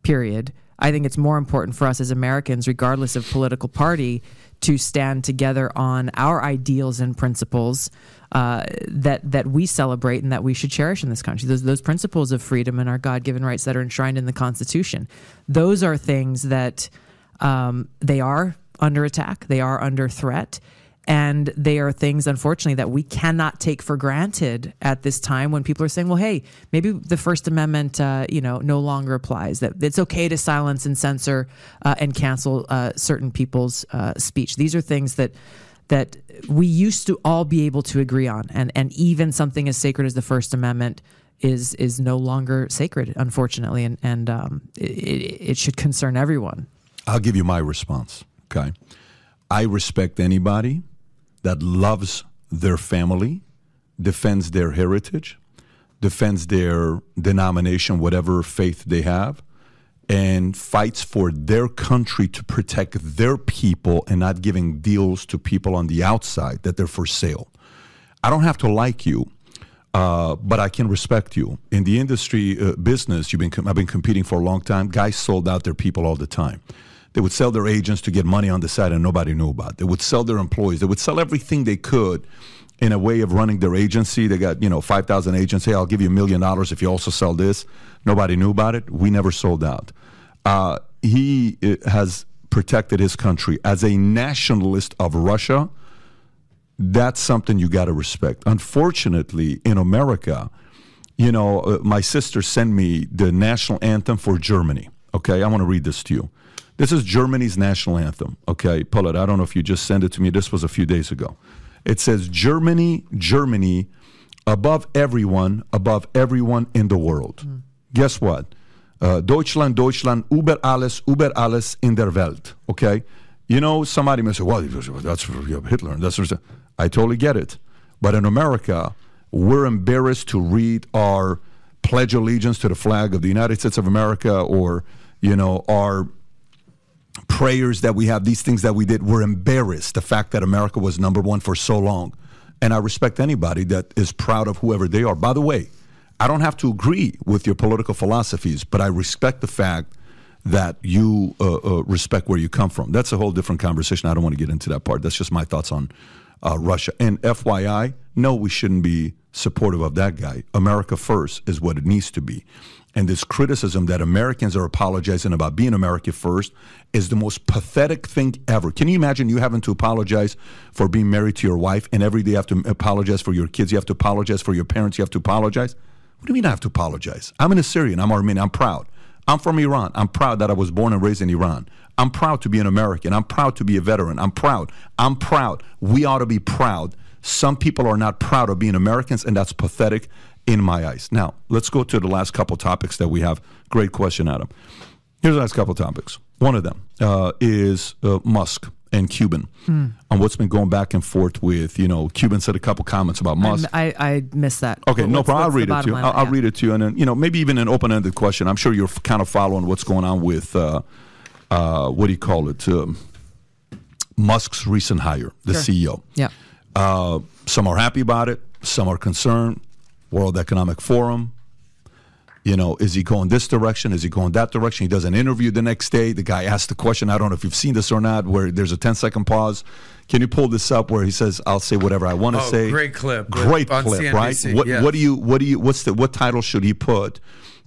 S3: period. I think it's more important for us as Americans, regardless of political party, to stand together on our ideals and principles uh, that that we celebrate and that we should cherish in this country. Those those principles of freedom and our God given rights that are enshrined in the Constitution. Those are things that um, they are under attack. They are under threat. And they are things, unfortunately, that we cannot take for granted at this time when people are saying, well, hey, maybe the First Amendment, uh, you know, no longer applies, that it's okay to silence and censor uh, and cancel uh, certain people's uh, speech. These are things that that we used to all be able to agree on. And, and even something as sacred as the First Amendment is is no longer sacred, unfortunately, and and um, it, it, should concern everyone.
S2: I'll give you my response. Okay, I respect anybody that loves their family, defends their heritage, defends their denomination, whatever faith they have, and fights for their country to protect their people and not giving deals to people on the outside that they're for sale. I don't have to like you. Uh, but I can respect you in the industry uh, business. You've been com- I've been competing for a long time. Guys sold out their people all the time. They would sell their agents to get money on the side and nobody knew about. They would sell their employees. They would sell everything they could in a way of running their agency. They got, you know, 5,000 agents. Hey, I'll give you a million dollars if you also sell this. Nobody knew about it. We never sold out. Uh, he uh, has protected his country as a nationalist of Russia. That's something you got to respect. Unfortunately, in America, you know, uh, my sister sent me the national anthem for Germany. Okay, I want to read this to you. This is Germany's national anthem. Okay, pull it. I don't know if you just sent it to me. This was a few days ago. It says, Germany, Germany, above everyone, above everyone in the world. Mm. Guess what? Uh, Deutschland, Deutschland, über alles, über alles in der Welt. Okay? You know, somebody may say, well, that's Hitler. That's I totally get it. But in America, we're embarrassed to read our pledge allegiance to the flag of the United States of America or, you know, our prayers that we have, these things that we did. We're embarrassed the fact that America was number one for so long. And I respect anybody that is proud of whoever they are. By the way, I don't have to agree with your political philosophies, but I respect the fact that you uh, uh, respect where you come from. That's a whole different conversation. I don't want to get into that part. That's just my thoughts on uh, Russia. And FYI, no, we shouldn't be supportive of that guy. America first is what it needs to be. And this criticism that Americans are apologizing about being America first is the most pathetic thing ever. Can you imagine you having to apologize for being married to your wife and every day you have to apologize for your kids? You have to apologize for your parents. You have to apologize. What do you mean I have to apologize? I'm an Assyrian. I'm Armenian. I'm proud. I'm from Iran. I'm proud that I was born and raised in Iran. I'm proud to be an American. I'm proud to be a veteran. I'm proud. I'm proud. We ought to be proud. Some people are not proud of being Americans, and that's pathetic in my eyes. Now, let's go to the last couple topics that we have. Great question, Adam. Here's the last couple topics. One of them uh, is uh, Musk and Cuban hmm. on what's been going back and forth with, you know, Cuban said a couple comments about Musk.
S3: I, I missed that.
S2: Okay, no problem. I'll read it to you. I'll, I'll, read it to you. And then, you know, maybe even an open ended question. I'm sure you're kind of following what's going on with, uh, uh, what do you call it? Um, Musk's recent hire, the sure. CEO.
S3: Yeah.
S2: Uh, some are happy about it, some are concerned. World Economic Forum, you know, is he going this direction? Is he going that direction? He does an interview the next day. The guy asks the question. I don't know if you've seen this or not, where there's a 10 second pause. Can you pull this up where he says, "I'll say whatever I want to
S5: oh,
S2: say"?
S5: Great clip.
S2: Great clip, CNBC, right? What,
S5: yeah.
S2: what do you? What do you? What's the? What title should he put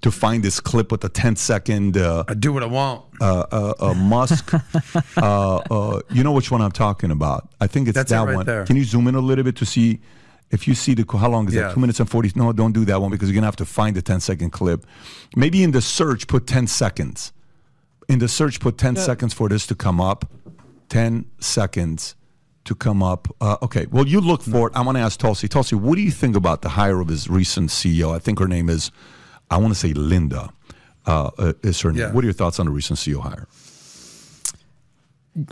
S2: to find this clip with the 10 second? Uh,
S5: I do what I want.
S2: Uh, uh, uh Musk. Uh, uh, you know which one I'm talking about? I think it's
S5: That's
S2: that
S5: it right
S2: one.
S5: There.
S2: Can you zoom in a little bit to see? If you see the how long is
S5: yeah.
S2: that? Two minutes and forty. No, don't do that one because you're gonna have to find the 10 second clip. Maybe in the search put ten seconds. In the search put ten yeah. seconds for this to come up. Ten seconds to come up. Uh, okay. Well, you look for it. I'm gonna ask Tulsi. Tulsi, what do you think about the hire of his recent CEO? I think her name is. I want to say Linda. Uh, uh, is her name?
S5: Yeah.
S2: What are your thoughts on the recent CEO hire?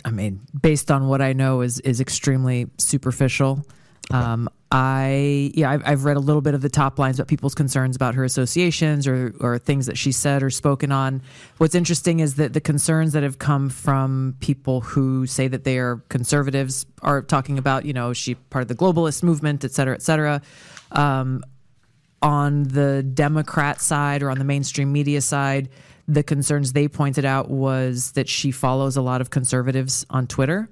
S3: I mean, based on what I know, is is extremely superficial. Okay. Um, I yeah, I've, I've, read a little bit of the top lines about people's concerns about her associations or or things that she said or spoken on. What's interesting is that the concerns that have come from people who say that they are conservatives are talking about you know she part of the globalist movement, et cetera, et cetera. Um, on the Democrat side or on the mainstream media side, the concerns they pointed out was that she follows a lot of conservatives on Twitter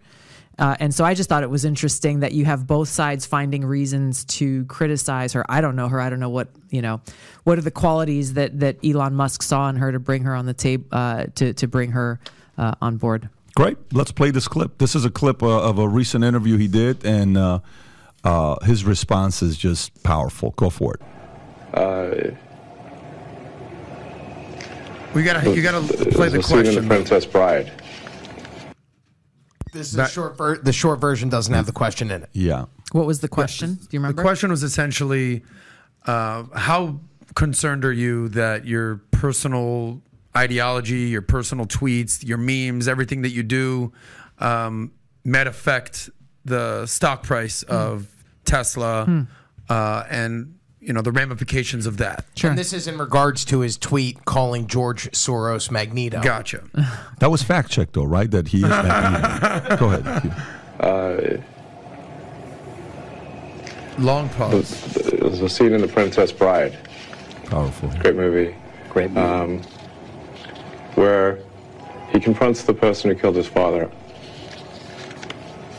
S3: uh, and so I just thought it was interesting that you have both sides finding reasons to criticize her. I don't know her. I don't know what you know. What are the qualities that that Elon Musk saw in her to bring her on the tape uh, to to bring her uh, on board?
S2: Great. Let's play this clip. This is a clip uh, of a recent interview he did, and uh, uh, his response is just powerful. Go for it.
S5: we gotta you gotta play the, the question.
S8: Scene in the Princess Bride.
S9: This is that, short. Ver- the short version doesn't have the question in it.
S2: Yeah.
S3: What was the question? Do you remember?
S5: The question was essentially, uh, how concerned are you that your personal ideology, your personal tweets, your memes, everything that you do, um, might affect the stock price hmm. of Tesla, hmm. uh, and you know the ramifications of that.
S9: Sure. And this is in regards to his tweet calling George Soros Magneto.
S5: Gotcha.
S2: that was fact checked though, right? That he is Magneto. Go ahead.
S8: Uh,
S5: Long pause.
S8: There's a scene in The Princess Bride.
S2: Powerful.
S8: Great movie.
S9: Great movie. Um,
S8: where he confronts the person who killed his father.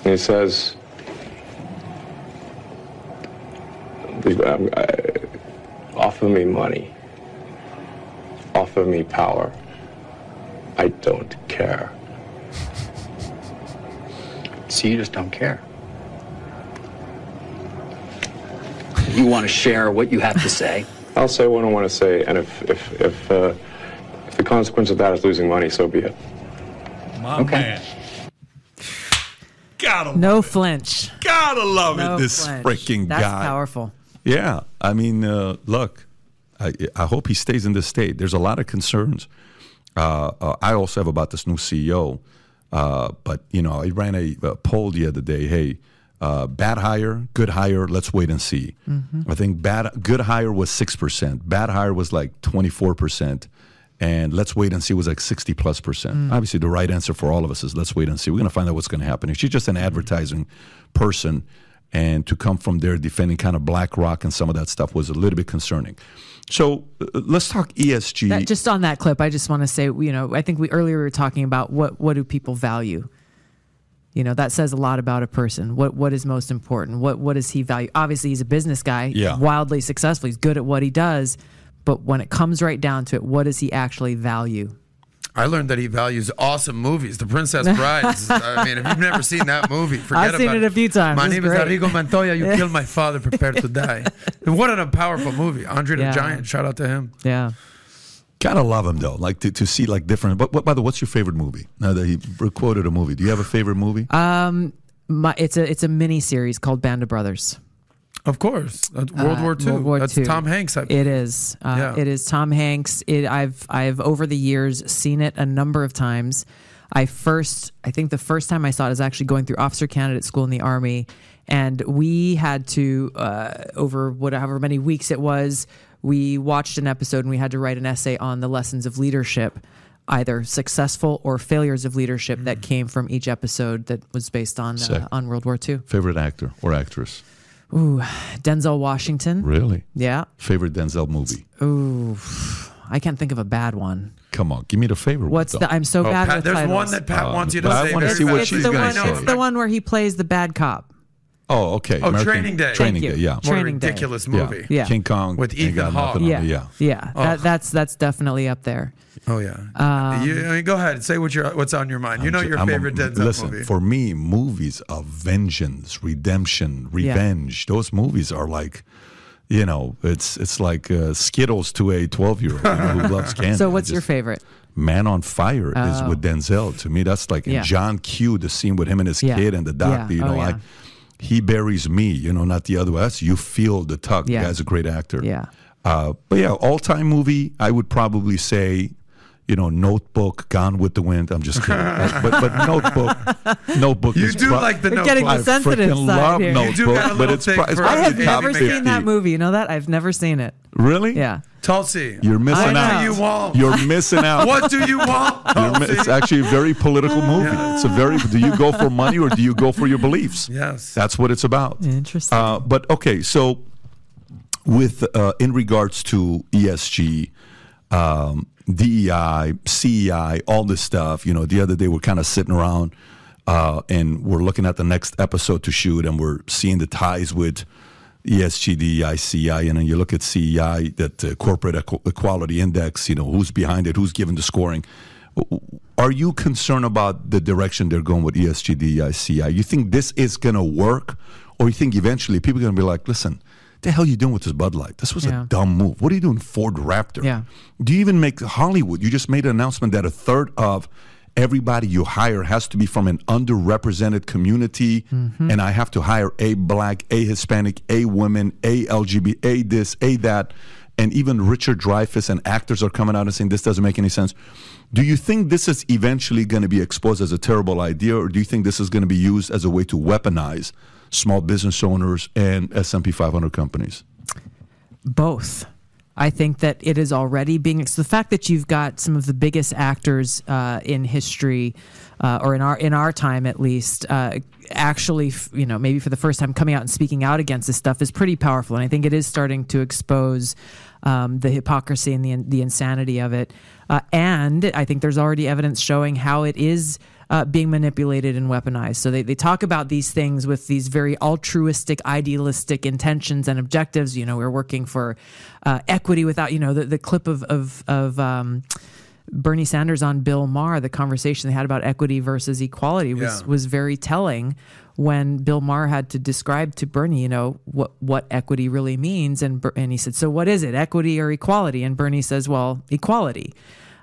S8: And he says, um, uh, offer me money, offer me power. I don't care.
S10: So you just don't care. You want to share what you have to say.
S8: I'll say what I want to say, and if if if, uh, if the consequence of that is losing money, so be it.
S10: My okay. man.
S2: Gotta
S3: no flinch.
S2: Gotta love no it. This flinch. freaking
S3: That's
S2: guy.
S3: powerful.
S2: Yeah, I mean, uh, look, I, I hope he stays in the state. There's a lot of concerns. Uh, uh, I also have about this new CEO. Uh, but you know, I ran a, a poll the other day. Hey, uh, bad hire, good hire. Let's wait and see. I think bad, good hire was six percent. Bad hire was like twenty four percent. And let's wait and see was like sixty plus percent. Obviously, the right answer for all of us is let's wait and see. We're going to find out what's going to happen. If she's just an advertising person, and to come from there defending kind of BlackRock and some of that stuff was a little bit concerning. So uh, let's talk ESG.
S3: That, just on that clip, I just want to say, you know, I think we earlier we were talking about what what do people value. You know, that says a lot about a person. What what is most important? What what does he value? Obviously, he's a business guy,
S2: Yeah.
S3: wildly successful. He's good at what he does. But when it comes right down to it, what does he actually value?
S5: I learned that he values awesome movies. The Princess Bride. is- I mean, if you've never seen that movie, forget
S3: I've seen
S5: about
S3: it a few times.
S5: My
S3: It's
S5: name
S3: great.
S5: is Arrigo Montoya. You killed my father. Prepare to die. And what a powerful movie. Andre the Giant. Shout out to him.
S3: Yeah.
S2: Gotta love him though, like to, to see like different. But, but by the way, what's your favorite movie? Now that he quoted a movie, do you have a favorite movie?
S3: Um, my, it's a it's a mini series called Band of Brothers.
S5: Of course. That's World
S3: Uh,
S5: War II.
S3: World War
S5: That's
S3: II.
S5: Tom Hanks. I
S3: It is. Uh,
S5: Yeah.
S3: It is Tom Hanks. It, I've I've over the years seen it a number of times. I first, I think the first time I saw it is actually going through officer candidate school in the army, and we had to uh, over whatever many weeks it was. We watched an episode and we had to write an essay on the lessons of leadership, either successful or failures of leadership that came from each episode that was based on uh, on World War II.
S2: Favorite actor or actress?
S3: Ooh, Denzel Washington.
S2: Really?
S3: Yeah.
S2: Favorite Denzel movie?
S3: Ooh, I can't think of a bad one.
S2: Come on, give me the favorite.
S3: What's
S2: one,
S3: the? I'm so
S5: Oh,
S3: bad
S5: Pat,
S3: with
S5: there's
S3: titles.
S5: one that Pat
S2: Uh,
S5: wants you to
S2: but I wanna see what
S5: fast.
S2: she's gonna say.
S3: It's the one where he plays the bad cop.
S2: Oh, okay.
S5: Oh,
S2: American-
S5: Training Day.
S2: Training
S3: Thank
S2: Day.
S3: you.
S2: Yeah.
S5: What
S3: Training Day.
S5: ridiculous
S2: Yeah.
S5: movie.
S3: Yeah.
S2: King Kong
S5: With
S2: ain't
S5: Ethan Hawke.
S2: nothing
S3: Yeah,
S2: Yeah.
S3: yeah.
S5: Oh.
S3: That, that's that's definitely up there.
S5: Oh yeah.
S3: Um,
S5: you, I mean, go ahead. Say what your what's on your mind. You know your
S2: I'm a-
S5: favorite Denzel
S2: listen,
S5: movie.
S2: for me, movies of vengeance, redemption, revenge. Those movies are like, you know, it's it's like uh, Skittles to a twelve year old who loves candy.
S3: So, what's
S2: Just-
S3: your favorite?
S2: Man on Fire is
S3: Oh.
S2: with Denzel. To me, that's like in
S3: Yeah.
S2: John Q. The scene with him and his
S3: Yeah.
S2: kid and the doctor.
S3: Yeah.
S2: You
S3: Oh,
S2: know,
S3: yeah.
S2: like he buries me. You know, not the other way. That's you feel the tug.
S3: Yeah.
S2: The guy's a great actor.
S3: Yeah.
S2: Uh, but yeah, all time movie. I would probably say, you know, Notebook, Gone with the Wind. I'm just kidding. but but Notebook, Notebook.
S5: you
S2: is
S5: do
S2: pro-
S5: like the
S3: We're
S5: notebook.
S3: getting the
S2: I
S3: sensitive
S2: freaking
S3: side
S2: love
S3: here.
S2: Notebook,
S5: do got a
S2: but it's,
S5: thing
S2: pro- it's
S5: for-
S3: I have
S5: Andy
S2: top
S3: never
S2: 50.
S3: seen that movie. You know that? I've never seen it.
S2: Really?
S3: Yeah.
S5: Tulsi.
S2: You're missing out.
S5: What do you want?
S2: You're missing out.
S5: what do you want?
S2: Mi-
S5: Tulsi?
S2: it's actually a very political movie. It's a very. Do you go for money or do you go for your beliefs?
S5: Yes.
S2: That's what it's about.
S3: Interesting.
S2: Uh, but okay, so with uh, in regards to ESG, um, DEI, CEI, all this stuff. You know, the other day we're kind of sitting around uh, and we're looking at the next episode to shoot, and we're seeing the ties with ESG, DEI, CEI, and then you look at CEI, that uh, corporate Equ- equality index. You know, who's behind it, who's giving the scoring. Are you concerned about the direction they're going with ESG, DEI, CEI? You think this is going to work, or you think eventually people are going to be like, listen, the hell are you doing with this Bud Light? This was
S3: Yeah.
S2: a dumb move. What are you doing, Ford Raptor?
S3: Yeah.
S2: Do you even make Hollywood? You just made an announcement that a third of everybody you hire has to be from an underrepresented community,
S3: Mm-hmm.
S2: and I have to hire a black, a Hispanic, a woman, a LGBT, a this, a that, and even Richard Dreyfuss and actors are coming out and saying this doesn't make any sense. Do you think this is eventually going to be exposed as a terrible idea, or do you think this is going to be used as a way to weaponize small business owners and S&P 500 companies?
S3: both. I think that it is already being. The fact that you've got some of the biggest actors uh, in history, uh, or in our in our time at least, uh, actually, you know, maybe for the first time coming out and speaking out against this stuff is pretty powerful, and I think it is starting to expose um, the hypocrisy and the the insanity of it. Uh, and I think there's already evidence showing how it is uh, being manipulated and weaponized. So they, they talk about these things with these very altruistic, idealistic intentions and objectives. You know, we're working for uh, equity without, you know, the, the clip of, of, of um, Bernie Sanders on Bill Maher, the conversation they had about equity versus equality was,
S5: Yeah.
S3: was very telling when Bill Maher had to describe to Bernie, you know, what, what equity really means. And, and he said, so what is it, equity or equality? And Bernie says, well, equality.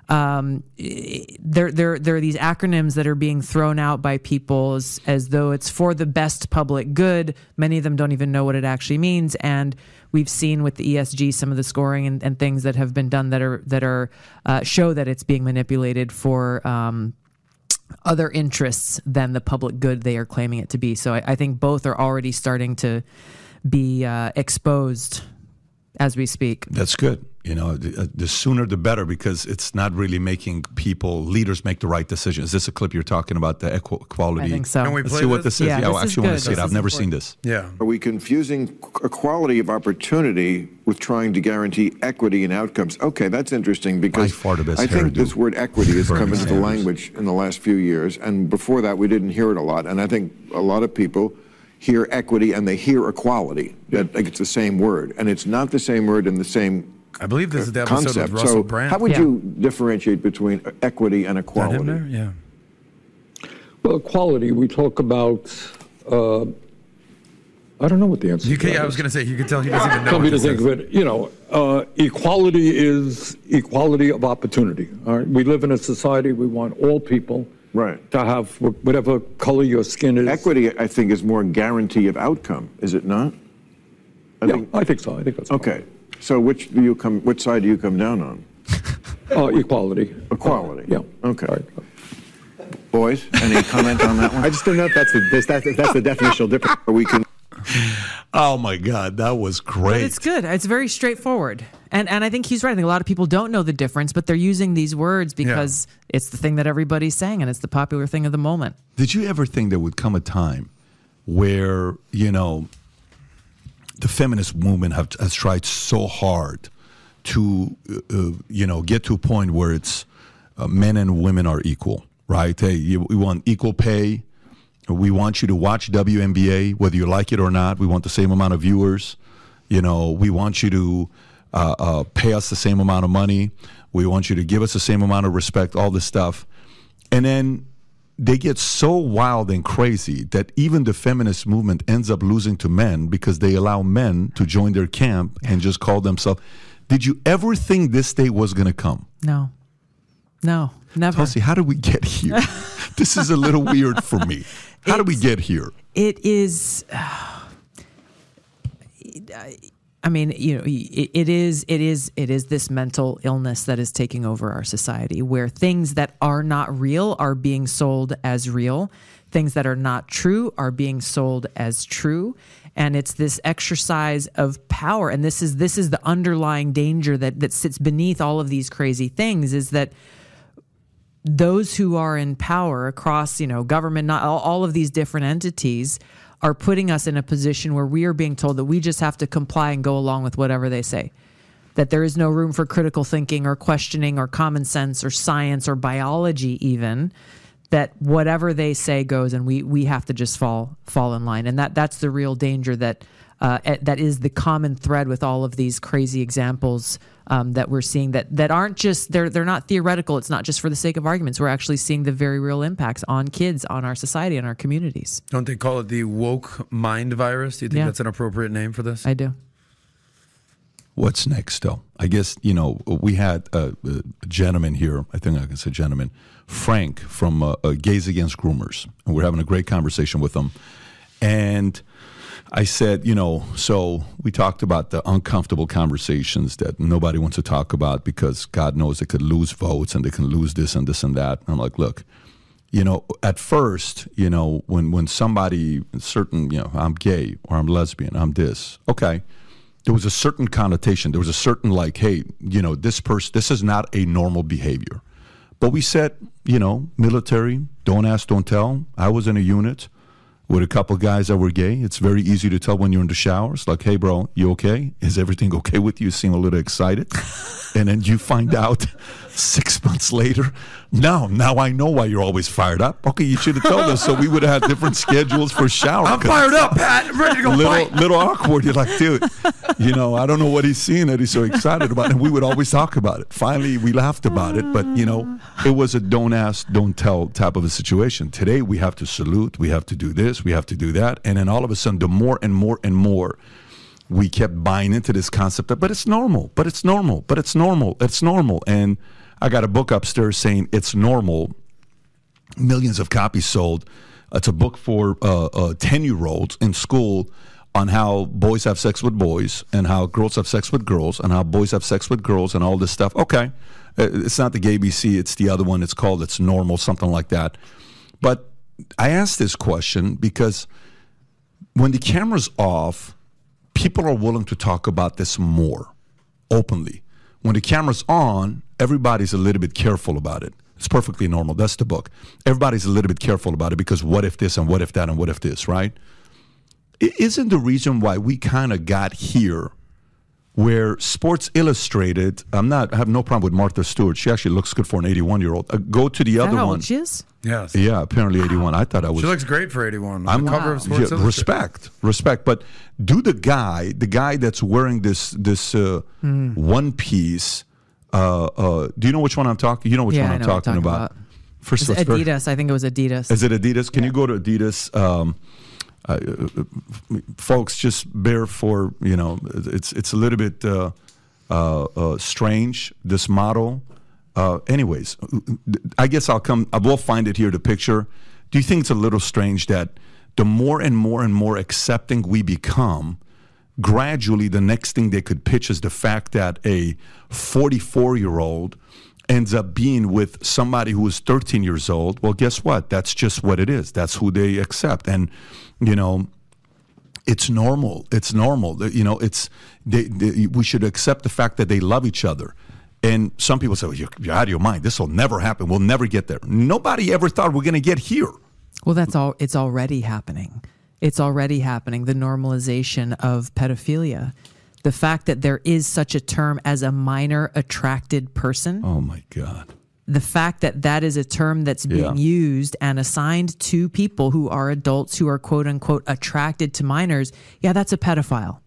S3: Um, there, there, there are these acronyms that are being thrown out by people as, as though it's for the best public good. Many of them don't even know what it actually means, and we've seen with the ESG some of the scoring and, and things that have been done that are that are uh, show that it's being manipulated for. Um, other interests than the public good they are claiming it to be. So I, I think both are already starting to be uh, exposed as we speak.
S2: That's good. You know, the, uh, the, sooner the better because it's not really making people leaders make the right decision. Is this a clip you're talking about the equality?
S3: I think so.
S5: Can we
S2: Let's
S5: play
S2: see what
S5: this?
S2: this is.
S3: Yeah,
S2: Yeah,
S3: this is
S2: actually want to see it. I've never
S3: important.
S2: seen this.
S5: Yeah.
S11: Are we confusing equality of opportunity with trying to guarantee equity in outcomes? Okay, that's interesting because
S2: far the best
S11: I think this word equity has
S2: Bernie
S11: come into the language in the last few years, and before that we didn't hear it a lot. And I think a lot of people hear equity and they hear equality. That like it's the same word, and it's not the same word in the same
S5: I believe this is the episode
S11: concept.
S5: with Russell
S11: so
S5: Brand.
S11: how would
S3: Yeah.
S11: you differentiate between equity and
S5: Is that in
S11: equality?
S5: there? Yeah.
S12: Well, equality, we talk about, uh, I don't know what the answer
S5: You
S12: to
S5: can, I was going to say you can tell he doesn't even know.
S12: Tell me to think
S5: is.
S12: of it. You know, uh, equality is equality of opportunity. All right, we live in a society. We want all people
S11: Right.
S12: to have whatever color your skin is.
S11: Equity, I think, is more guarantee of outcome. Is it not? I
S12: Yeah,
S11: think.
S12: I think so. I think that's
S11: Okay. So which do you come? Which side do you come down on?
S12: Uh, equality.
S11: Equality.
S12: Yeah.
S11: Okay.
S12: All right.
S11: Boys, any comment on that one?
S13: I just don't know if that's the that's, that's, that's the definitional difference.
S11: Or we can.
S2: Oh my God, that was
S3: But
S2: great.
S3: it's good. It's very straightforward. And and I think he's right. I think a lot of people don't know the difference, but they're using these words because it's the thing that everybody's saying and it's the popular thing of the moment.
S2: Did you ever think there would come a time where you know the feminist movement have, has tried so hard to uh, uh, you know get to a point where it's uh, men and women are equal, right? Hey, you, we want equal pay. We want you to watch WNBA whether you like it or not. We want the same amount of viewers. You know, we want you to uh, uh, pay us the same amount of money. We want you to give us the same amount of respect. All this stuff, and then they get so wild and crazy that even the feminist movement ends up losing to men because they allow men to join their camp and just call themselves. Did you ever think this day was going to come?
S3: No. No. Never.
S2: Tulsi, how did we get here? this is a little weird for me. How did we get here?
S3: it is uh, i mean you know it, it is it is it is this mental illness that is taking over our society where things that are not real are being sold as real. Things that are not true are being sold as true. And it's this exercise of power. And this is this is the underlying danger that that sits beneath all of these crazy things is that those who are in power across, you know, government, not all, all of these different entities are putting us in a position where we are being told that we just have to comply and go along with whatever they say. That there is no room for critical thinking or questioning or common sense or science or biology even. That whatever they say goes and we we have to just fall fall in line. And that that's the real danger that uh, that is the common thread with all of these crazy examples um, that we're seeing that that aren't just they're they're not theoretical. It's not just for the sake of arguments. We're actually seeing the very real impacts on kids, on our society, on our communities.
S5: Don't they call it the woke mind virus? Do you think
S3: Yeah.
S5: that's an appropriate name for this?
S3: I do.
S2: What's next, though? I guess, you know, we had a, a gentleman here, I think I can say gentleman, Frank from uh, uh, Gays Against Groomers. And we're having a great conversation with him. And I said, you know, so we talked about the uncomfortable conversations that nobody wants to talk about because God knows they could lose votes and they can lose this and this and that. And I'm like, look, you know, at first, you know, when when somebody certain, you know, I'm gay or I'm lesbian, I'm this, okay. There was a certain connotation. There was a certain like, hey, you know, this person, this is not a normal behavior. But we said, you know, military, don't ask, don't tell. I was in a unit with a couple guys that were gay. It's very easy to tell when you're in the shower. It's like, hey, bro, you okay? Is everything okay with you? You seem a little excited. and then you find out six months later, no, now I know why you're always fired up. Okay, you should have told us so we would have had different schedules for shower.
S5: I'm fired up, Pat. I'm ready to go
S2: little,
S5: fight.
S2: little awkward. You're like, dude, you know, I don't know what he's seeing that he's so excited about. And we would always talk about it. Finally, we laughed about it, but you know, it was a don't ask, don't tell type of a situation. Today, we have to salute, we have to do this, we have to do that. And then all of a sudden, the more and more and more we kept buying into this concept of, but it's normal, but it's normal, but it's normal, it's normal. And I got a book upstairs saying it's normal. Millions of copies sold. It's a book for uh, uh, ten-year-olds in school on how boys have sex with boys and how girls have sex with girls and how boys have sex with girls and all this stuff. Okay, Uh, it's not the gay BC. It's the other one. It's called It's Normal, something like that. But I asked this question because when the camera's off, people are willing to talk about this more openly. When the camera's on, everybody's a little bit careful about it. It's perfectly normal. That's the book. Everybody's a little bit careful about it because what if this and what if that and what if this, right? I- Isn't the reason why we kind of got here where Sports Illustrated, I'm not, I have no problem with Martha Stewart. She actually looks good for an 81 year old. Uh, go to the
S3: Is
S2: other
S3: how
S2: one.
S3: she is?
S5: Yes.
S2: Yeah, apparently 81. I thought I was.
S5: She looks great for 81.
S2: I'm
S5: the cover of Sports
S2: yeah,
S5: Illustrated.
S2: respect, respect. But do the guy, the guy that's wearing this this uh,
S3: Hmm.
S2: one piece. Uh, uh, do you know which one I'm talking? You know which
S3: Yeah,
S2: one I'm talking,
S3: talking
S2: about.
S3: about.
S2: First,
S3: It's
S2: let's very-
S3: Adidas. I think it was Adidas.
S2: Is it Adidas? Can you go to Adidas? Um, uh, uh, folks, just bear for you know, it's it's a little bit uh, uh, uh, strange this model. Uh, anyways, I guess I'll come. I will find it here. The picture. Do you think it's a little strange that the more and more and more accepting we become, gradually the next thing they could pitch is the fact that a 44 year old ends up being with somebody who is 13 years old. Well, guess what? That's just what it is. That's who they accept. And, you know, it's normal. It's normal. You know, it's they, they, we should accept the fact that they love each other. And some people say, well, you're, you're out of your mind. This will never happen. We'll never get there. Nobody ever thought we're going to get here.
S3: Well, that's all. It's already happening. It's already happening. The normalization of pedophilia, the fact that there is such a term as a minor attracted person.
S2: Oh my God.
S3: The fact that that is a term that's being
S2: Yeah.
S3: used and assigned to people who are adults who are quote unquote attracted to minors. Yeah, that's a pedophile.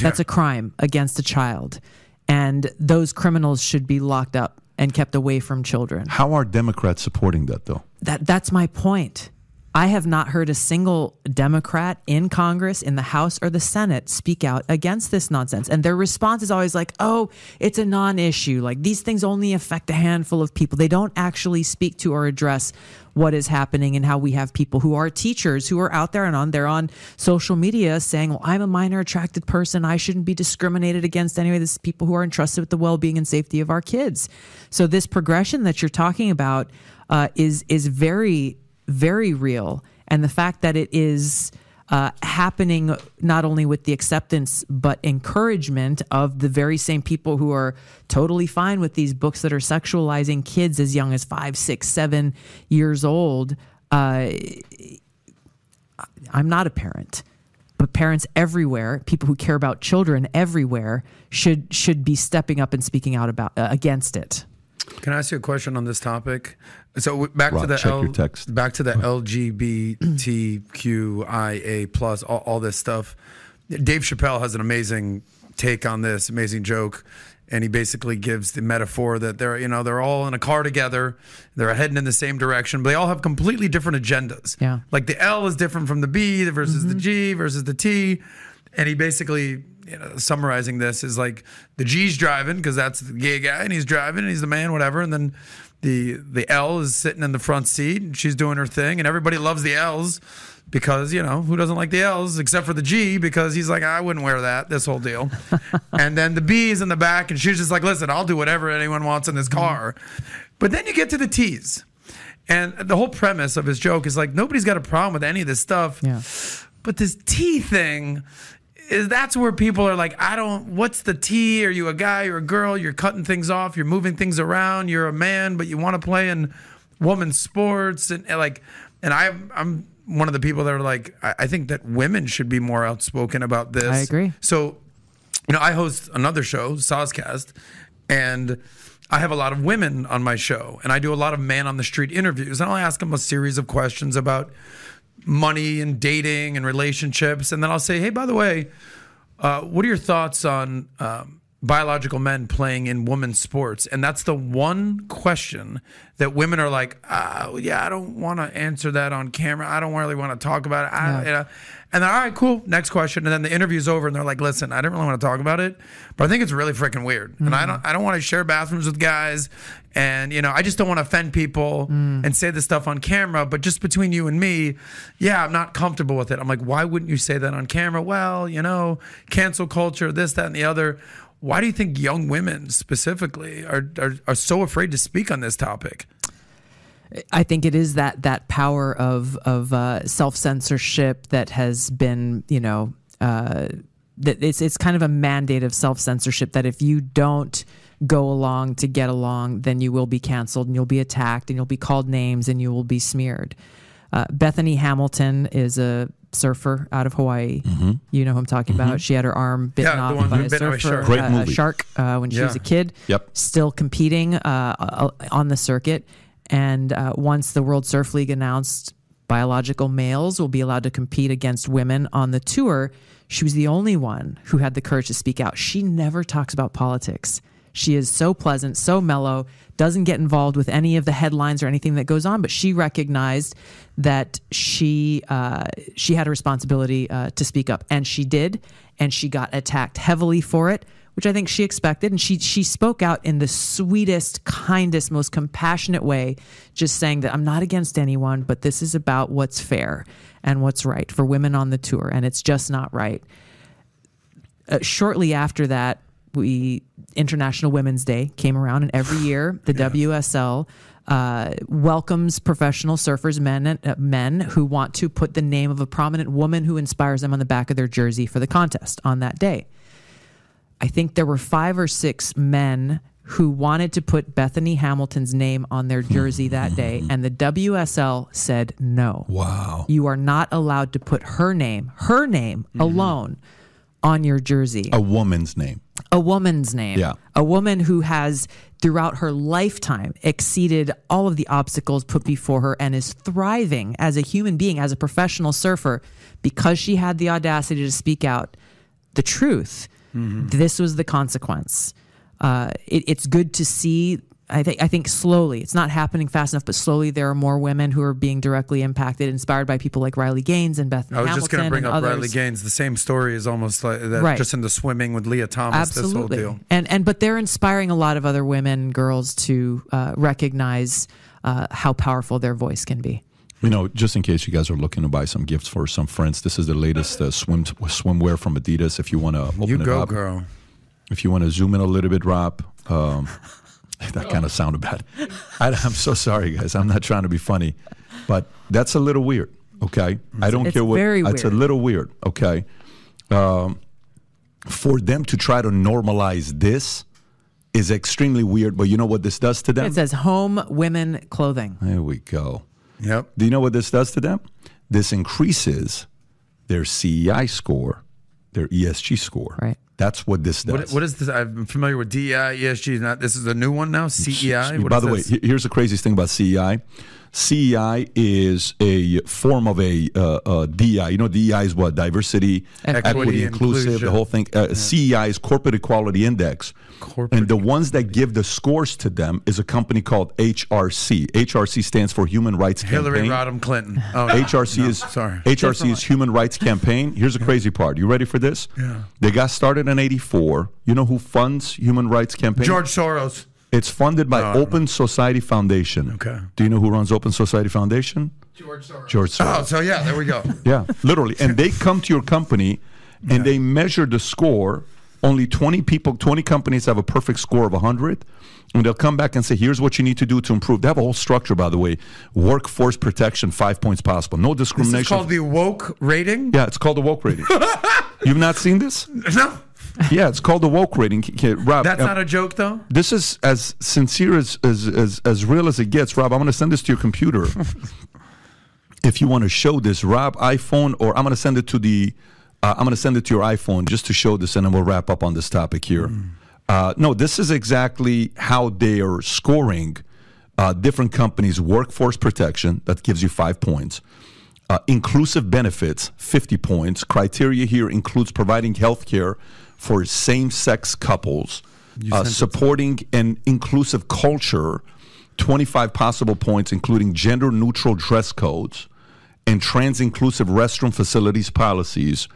S3: That's a crime against a child. And those criminals should be locked up and kept away from children.
S2: How are Democrats supporting that, though?
S3: That that's my point. I have not heard a single Democrat in Congress, in the House or the Senate speak out against this nonsense. And their response is always like, oh, it's a non issue. Like these things only affect a handful of people. They don't actually speak to or address what is happening and how we have people who are teachers who are out there and on they're on social media saying, Well, I'm a minor attracted person. I shouldn't be discriminated against anyway. This is people who are entrusted with the well being and safety of our kids. So this progression that you're talking about uh, is is very very real. And the fact that it is uh, happening not only with the acceptance but encouragement of the very same people who are totally fine with these books that are sexualizing kids as young as five, six, seven years old. Uh, I'm not a parent, but parents everywhere, people who care about children everywhere, should should be stepping up and speaking out about uh, against it.
S5: Can I ask you a question on this topic? So w- back to the L,
S2: text.
S5: back to the LGBTQIA plus all, all this stuff. Dave Chappelle has an amazing take on this, amazing joke, and he basically gives the metaphor that they're you know they're all in a car together, they're heading in the same direction, but they all have completely different agendas.
S3: Yeah.
S5: Like the L is different from the B versus the mm-hmm. G versus the T, and he basically you know, summarizing this is like the G's driving because that's the gay guy and he's driving and he's the man, whatever. And then the the L is sitting in the front seat and she's doing her thing, and everybody loves the L's because you know who doesn't like the L's except for the G because he's like I wouldn't wear that this whole deal. and then the B is in the back and she's just like, listen, I'll do whatever anyone wants in this mm-hmm. car. But then you get to the T's. And the whole premise of his joke is like nobody's got a problem with any of this stuff.
S3: Yeah.
S5: But this T thing is that's where people are like, I don't. What's the T? Are you a guy or a girl? You're cutting things off. You're moving things around. You're a man, but you want to play in women's sports and, and like. And I, I'm one of the people that are like, I, I think that women should be more outspoken about this.
S3: I agree.
S5: So, you know, I host another show, Sozcast, and I have a lot of women on my show, and I do a lot of man on the street interviews, and I'll ask them a series of questions about money and dating and relationships, and then I'll say, hey, by the way, uh, what are your thoughts on um, biological men playing in women's sports, and that's the one question that women are like, oh, "Yeah, I don't want to answer that on camera. I don't really want to talk about it." I,
S3: Yeah.
S5: you know. And they're all right, cool. Next question, and then the interview's over, and they're like, "Listen, I didn't really want to talk about it, but I think it's really freaking weird, and I mm. don't, I don't want to share bathrooms with guys, and you know, I just don't want to offend people mm. and say this stuff on camera. But just between you and me, yeah, I'm not comfortable with it. I'm like, why wouldn't you say that on camera? Well, you know, cancel culture, this, that, and the other. Why do you think young women specifically are are, are so afraid to speak on this topic?
S3: I think it is that that power of of uh, self censorship that has been, you know, uh, that it's it's kind of a mandate of self censorship that if you don't go along to get along, then you will be canceled and you'll be attacked and you'll be called names and you will be smeared. Uh, Bethany Hamilton is a surfer out of Hawaii. You know who I'm talking about. She had her arm bitten
S5: Mm-hmm. Yeah, the
S3: off
S5: one
S3: by a
S5: bit a
S3: surfer,
S5: shark.
S3: Uh, a shark, uh, when she was a kid.
S2: Yep.
S3: Still competing uh, on the circuit. And uh, once the World Surf League announced biological males will be allowed to compete against women on the tour, she was the only one who had the courage to speak out. She never talks about politics. She is so pleasant, so mellow, doesn't get involved with any of the headlines or anything that goes on. But she recognized that she uh, she had a responsibility uh, to speak up, and she did, and she got attacked heavily for it, which I think she expected. And she she spoke out in the sweetest, kindest, most compassionate way, just saying that I'm not against anyone, but this is about what's fair and what's right for women on the tour, and it's just not right uh, shortly after that, we International Women's Day came around, and every year the WSL uh, welcomes professional surfers, men uh, men who want to put the name of a prominent woman who inspires them on the back of their jersey for the contest on that day. I think there were five or six men who wanted to put Bethany Hamilton's name on their jersey that day, and the WSL said no.
S2: Wow.
S3: You are not allowed to put her name, her name alone, on your jersey.
S2: A woman's name.
S3: A woman's name.
S2: Yeah.
S3: A woman who has, throughout her lifetime, exceeded all of the obstacles put before her and is thriving as a human being, as a professional surfer, because she had the audacity to speak out the truth. This was the consequence. Uh, it, it's good to see. I think I think slowly. It's not happening fast enough, but slowly there are more women who are being directly impacted, inspired by people like Riley Gaines and Bethany
S5: I was
S3: Hamilton
S5: just going to bring
S3: and
S5: up
S3: others.
S5: Riley Gaines. The same story is almost like that,
S3: Right.
S5: just in the swimming with Lia Thomas. This whole
S3: Absolutely.
S5: deal.
S3: And and but they're inspiring a lot of other women, girls to uh, recognize uh, how powerful their voice can be.
S2: You know, just in case you guys are looking to buy some gifts for some friends, this is the latest uh, swim swimwear from Adidas. If you want to open
S5: You
S2: it
S5: go,
S2: up,
S5: girl.
S2: if you want to zoom in a little bit, Rob. Um, that kind of sounded bad. I, I'm so sorry, guys. I'm not trying to be funny, but that's a little weird. Okay, I don't
S3: It's
S2: care what.
S3: very
S2: It's a little weird. Okay, um, for them to try to normalize this is extremely weird. But you know what this does to them?
S3: It says home women clothing.
S2: There we go.
S5: Yep.
S2: Do you know what this does to them? This increases their CEI score, their ESG score.
S3: Right.
S2: That's what this does.
S5: What, what is this? I'm familiar with DEI, ESG. Not this is a new one now. CEI. What
S2: By
S5: is
S2: the way,
S5: this?
S2: he- here's the craziest thing about CEI. CEI is a form of a uh, uh, DEI. You know, DEI is what? Diversity,
S5: Equity,
S2: equity, inclusive,
S5: inclusion.
S2: the whole thing. Uh, CEI is Corporate Equality Index.
S5: Corporate
S2: and the ones that give the scores to them is a company called HRC. HRC stands for Human Rights
S5: Hillary
S2: Campaign.
S5: Rodham Clinton. Oh.
S2: HRC
S5: No,
S2: is
S5: sorry.
S2: HRC is Human Rights Campaign. Here's the crazy part. You ready for this?
S5: Yeah.
S2: They got started in '84. You know who funds Human Rights Campaign?
S5: George Soros.
S2: It's funded by
S5: No, I don't
S2: Open Society Foundation.
S5: Okay.
S2: Do you know who runs Open Society Foundation?
S9: George Soros.
S2: George Soros.
S5: Oh, so yeah, there we go.
S2: Yeah, literally. And they come to your company and they measure the score. Only 20 people, 20 companies have a perfect score of 100. And they'll come back and say, here's what you need to do to improve. They have a whole structure, by the way. Workforce protection, five points possible. No discrimination.
S5: It's called the woke rating.
S2: yeah, it's called the woke rating. You've not seen this?
S5: No,
S2: Yeah, it's called the woke rating. Rob,
S5: that's
S2: uh,
S5: not a joke though.
S2: this is as sincere as, as as as real as it gets, Rob. I'm going to send this to your computer. if you want to show this, Rob, iPhone, or I'm going to send it to the, uh, I'm going to send it to your iPhone just to show this, and then we'll wrap up on this topic here. Uh, no, this is exactly how they are scoring uh, different companies' workforce protection. That gives you five points. Uh, inclusive benefits, 50 points. Criteria here includes providing health care for same-sex couples, uh,
S5: sent it to
S2: supporting an inclusive culture, 25 possible points, including gender-neutral dress codes and trans-inclusive restroom facilities policies.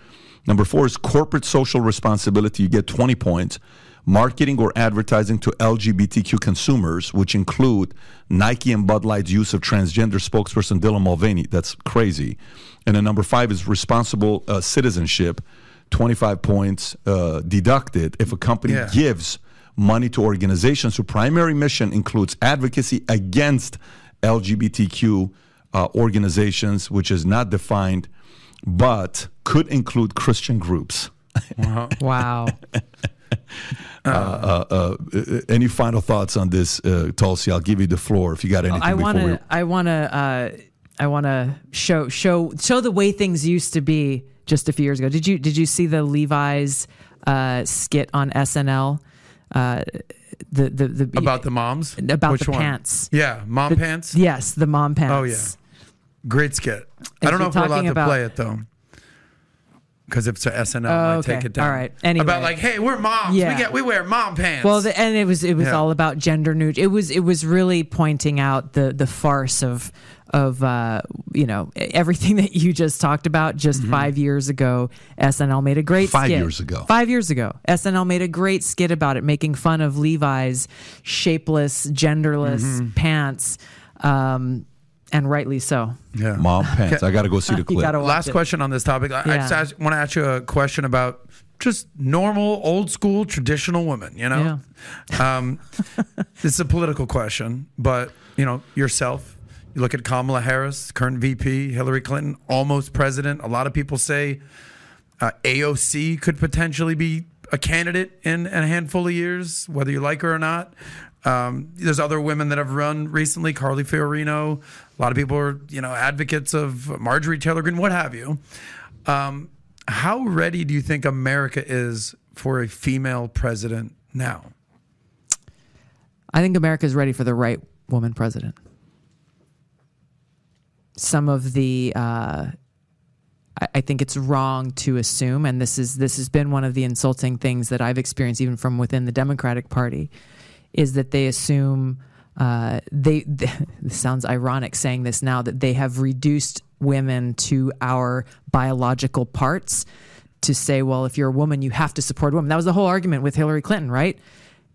S2: Number four is corporate social responsibility. You get 20 points. Marketing or advertising to LGBTQ consumers, which include Nike and Bud Light's use of transgender spokesperson Dylan Mulvaney. That's crazy. And then number five is responsible uh, citizenship. 25 points uh, deducted if a company
S5: Yeah.
S2: gives money to organizations whose primary mission includes advocacy against LGBTQ uh, organizations, which is not defined, but could include Christian groups.
S3: Wow.
S2: Uh, uh, uh, any final thoughts on this, uh, Tulsi? I'll give you the floor if you got anything
S3: I
S2: before
S3: want
S2: we.
S3: to. I want to. Uh, I want to show show show the way things used to be just a few years ago. Did you did you see the Levi's uh, skit on SNL? Uh, the, the the
S5: About the moms?
S3: about
S5: Which
S3: the
S5: one?
S3: pants.
S5: Yeah, mom
S3: The-
S5: pants.
S3: Yes, the mom pants.
S5: Oh yeah, great skit. I don't know if we're allowed
S3: talking
S5: to play it though, because if it's a SNL,
S3: Oh,
S5: I
S3: okay.
S5: take it down.
S3: All right. Anyway.
S5: about like, hey, we're moms.
S3: Yeah.
S5: We get we wear mom pants.
S3: Well, the, and it was it was
S5: Yeah.
S3: all about gender neutral. It was it was really pointing out the the farce of of uh, you know everything that you just talked about. Just five years ago, SNL made a great
S2: Mm-hmm. Five
S3: skit.
S2: years ago.
S3: Five years ago, SNL made a great skit about it, making fun of Levi's shapeless, genderless
S2: Mm-hmm.
S3: pants, um, and rightly so.
S5: yeah.
S2: Mom pants. I got to go see the
S3: You
S2: clip.
S3: gotta watch
S5: Last
S3: it.
S5: question on this topic. I, I
S3: Yeah.
S5: just want to ask you a question about just normal, old school, traditional women. You know, um, this is a political question, but you know yourself. You look at Kamala Harris, current VP, Hillary Clinton, almost president. A lot of people say uh, AOC could potentially be a candidate in a handful of years, whether you like her or not. Um, there's other women that have run recently, Carly Fiorina. A lot of people are, you know, advocates of Marjorie Taylor Greene, what have you. Um, how ready do you think America is for a female president now?
S3: I think America is ready for the right woman president. Some of the, uh, I, I think it's wrong to assume, and this is this has been one of the insulting things that I've experienced even from within the Democratic Party, is that they assume uh, they. This sounds ironic saying this now that they have reduced women to our biological parts to say, well, if you're a woman, you have to support women. That was the whole argument with Hillary Clinton, right?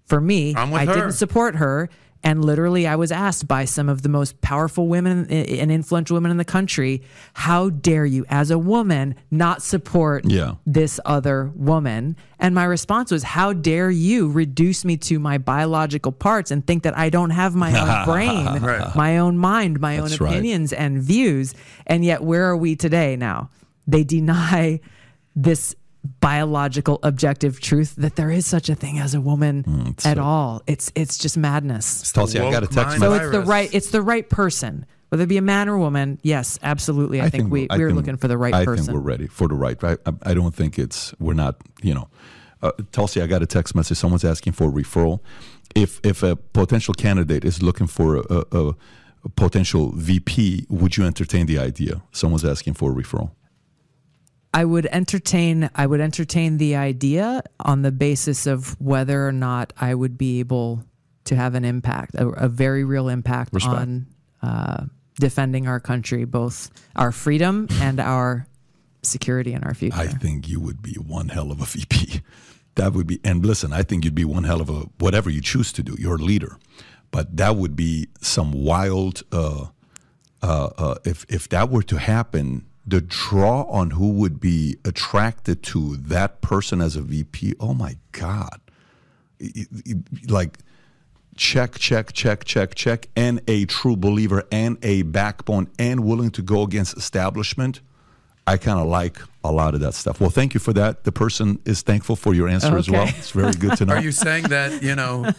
S3: For me, I
S5: her.
S3: didn't support her. And literally, I was asked by some of the most powerful women and influential women in the country, how dare you, as a woman, not support
S2: Yeah.
S3: this other woman? And my response was, how dare you reduce me to my biological parts and think that I don't have my own brain,
S5: Right.
S3: my own mind, my
S2: That's
S3: own
S2: right.
S3: opinions and views? And yet, where are we today now? They deny this biological objective truth that there is such a thing as a woman
S2: Mm,
S3: at all. It's it's just madness.
S2: Tulsi, I got a text
S5: mind.
S3: So it's the right it's the right person. Whether it be a man or woman, yes, absolutely. I, think, we, we're
S2: think-
S3: looking for the right
S2: I
S3: person.
S2: think we're ready for the right. I, I, I don't think it's we're not. You know, uh, Tulsi, I got a text message. Someone's asking for a referral. If if a potential candidate is looking for a, a, a potential VP, would you entertain the idea? Someone's asking for a referral.
S3: I would entertain I would entertain the idea on the basis of whether or not I would be able to have an impact, a, a very real impact
S2: Respect.
S3: on uh, defending our country, both our freedom and our security and our future.
S2: I think you would be one hell of a VP. That would be, and listen, I think you'd be one hell of a whatever you choose to do. You're a leader, but that would be some wild. Uh, uh, uh, if if that were to happen, the draw on who would be attracted to that person as a VP. Oh my God! Like check, check, check, check, check, and a true believer and a backbone and willing to go against establishment. I kind of like a lot of that stuff. Well, thank you for that. The person is thankful for your answer as well. It's very good to know.
S5: Are you saying that you know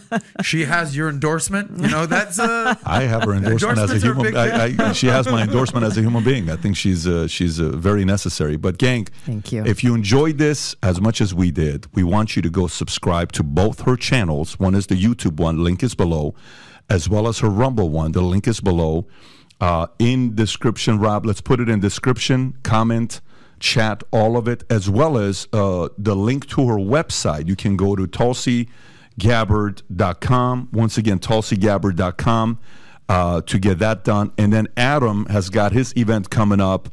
S5: she has your endorsement? You know that's uh,
S2: I have her endorsement as a
S5: Endorsements are a
S2: human.
S5: big
S2: I. I, she has my endorsement as a human being. I think she's uh, she's uh, very necessary. But gang,
S3: Thank you.
S2: If you enjoyed this as much as we did, we want you to go subscribe to both her channels. One is the YouTube one, link is below, as well as her Rumble one. The link is below. Uh, in description, Rob. Let's put it in description. Comment. Chat all of it, as well as uh, the link to her website. You can go to tulsigabbard.com. Once again, tulsigabbard.com uh, to get that done. And then Adam has got his event coming up.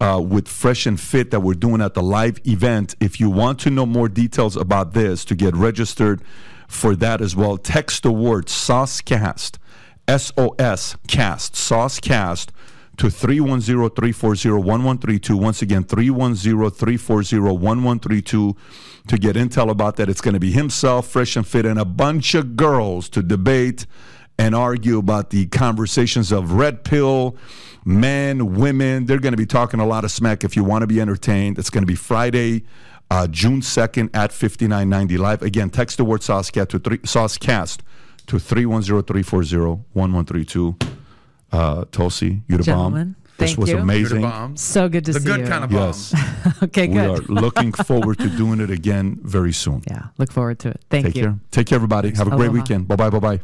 S2: Uh, with Fresh and Fit that we're doing at the live event. If you want to know more details about this, to get registered for that as well, text the word SOSCAST, S O S CAST, SOSCAST to 310-340-1132. Once again, 310-340-1132 to get intel about that. It's going to be himself, Fresh and Fit, and a bunch of girls to debate and argue about the conversations of red pill, men, women. They're going to be talking a lot of smack if you want to be entertained. It's going to be Friday, uh, June 2nd at 5990 Live. Again, text the word Saucecast to, three, SOSCAST to 310-340-1132. Uh, Tulsi, you the bomb.
S3: Gentlemen,
S2: This
S3: thank
S2: was
S3: you.
S2: amazing.
S3: So good to
S5: The
S3: see
S5: good
S3: you.
S5: kind of
S2: Yes.
S3: okay,
S2: We
S3: good.
S2: are looking forward to doing it again very soon.
S3: Yeah, look forward to it. Thank you.
S2: Take
S3: you.
S2: care. Take care, everybody. Have a great
S3: Aloha.
S2: weekend. Bye bye. Bye bye.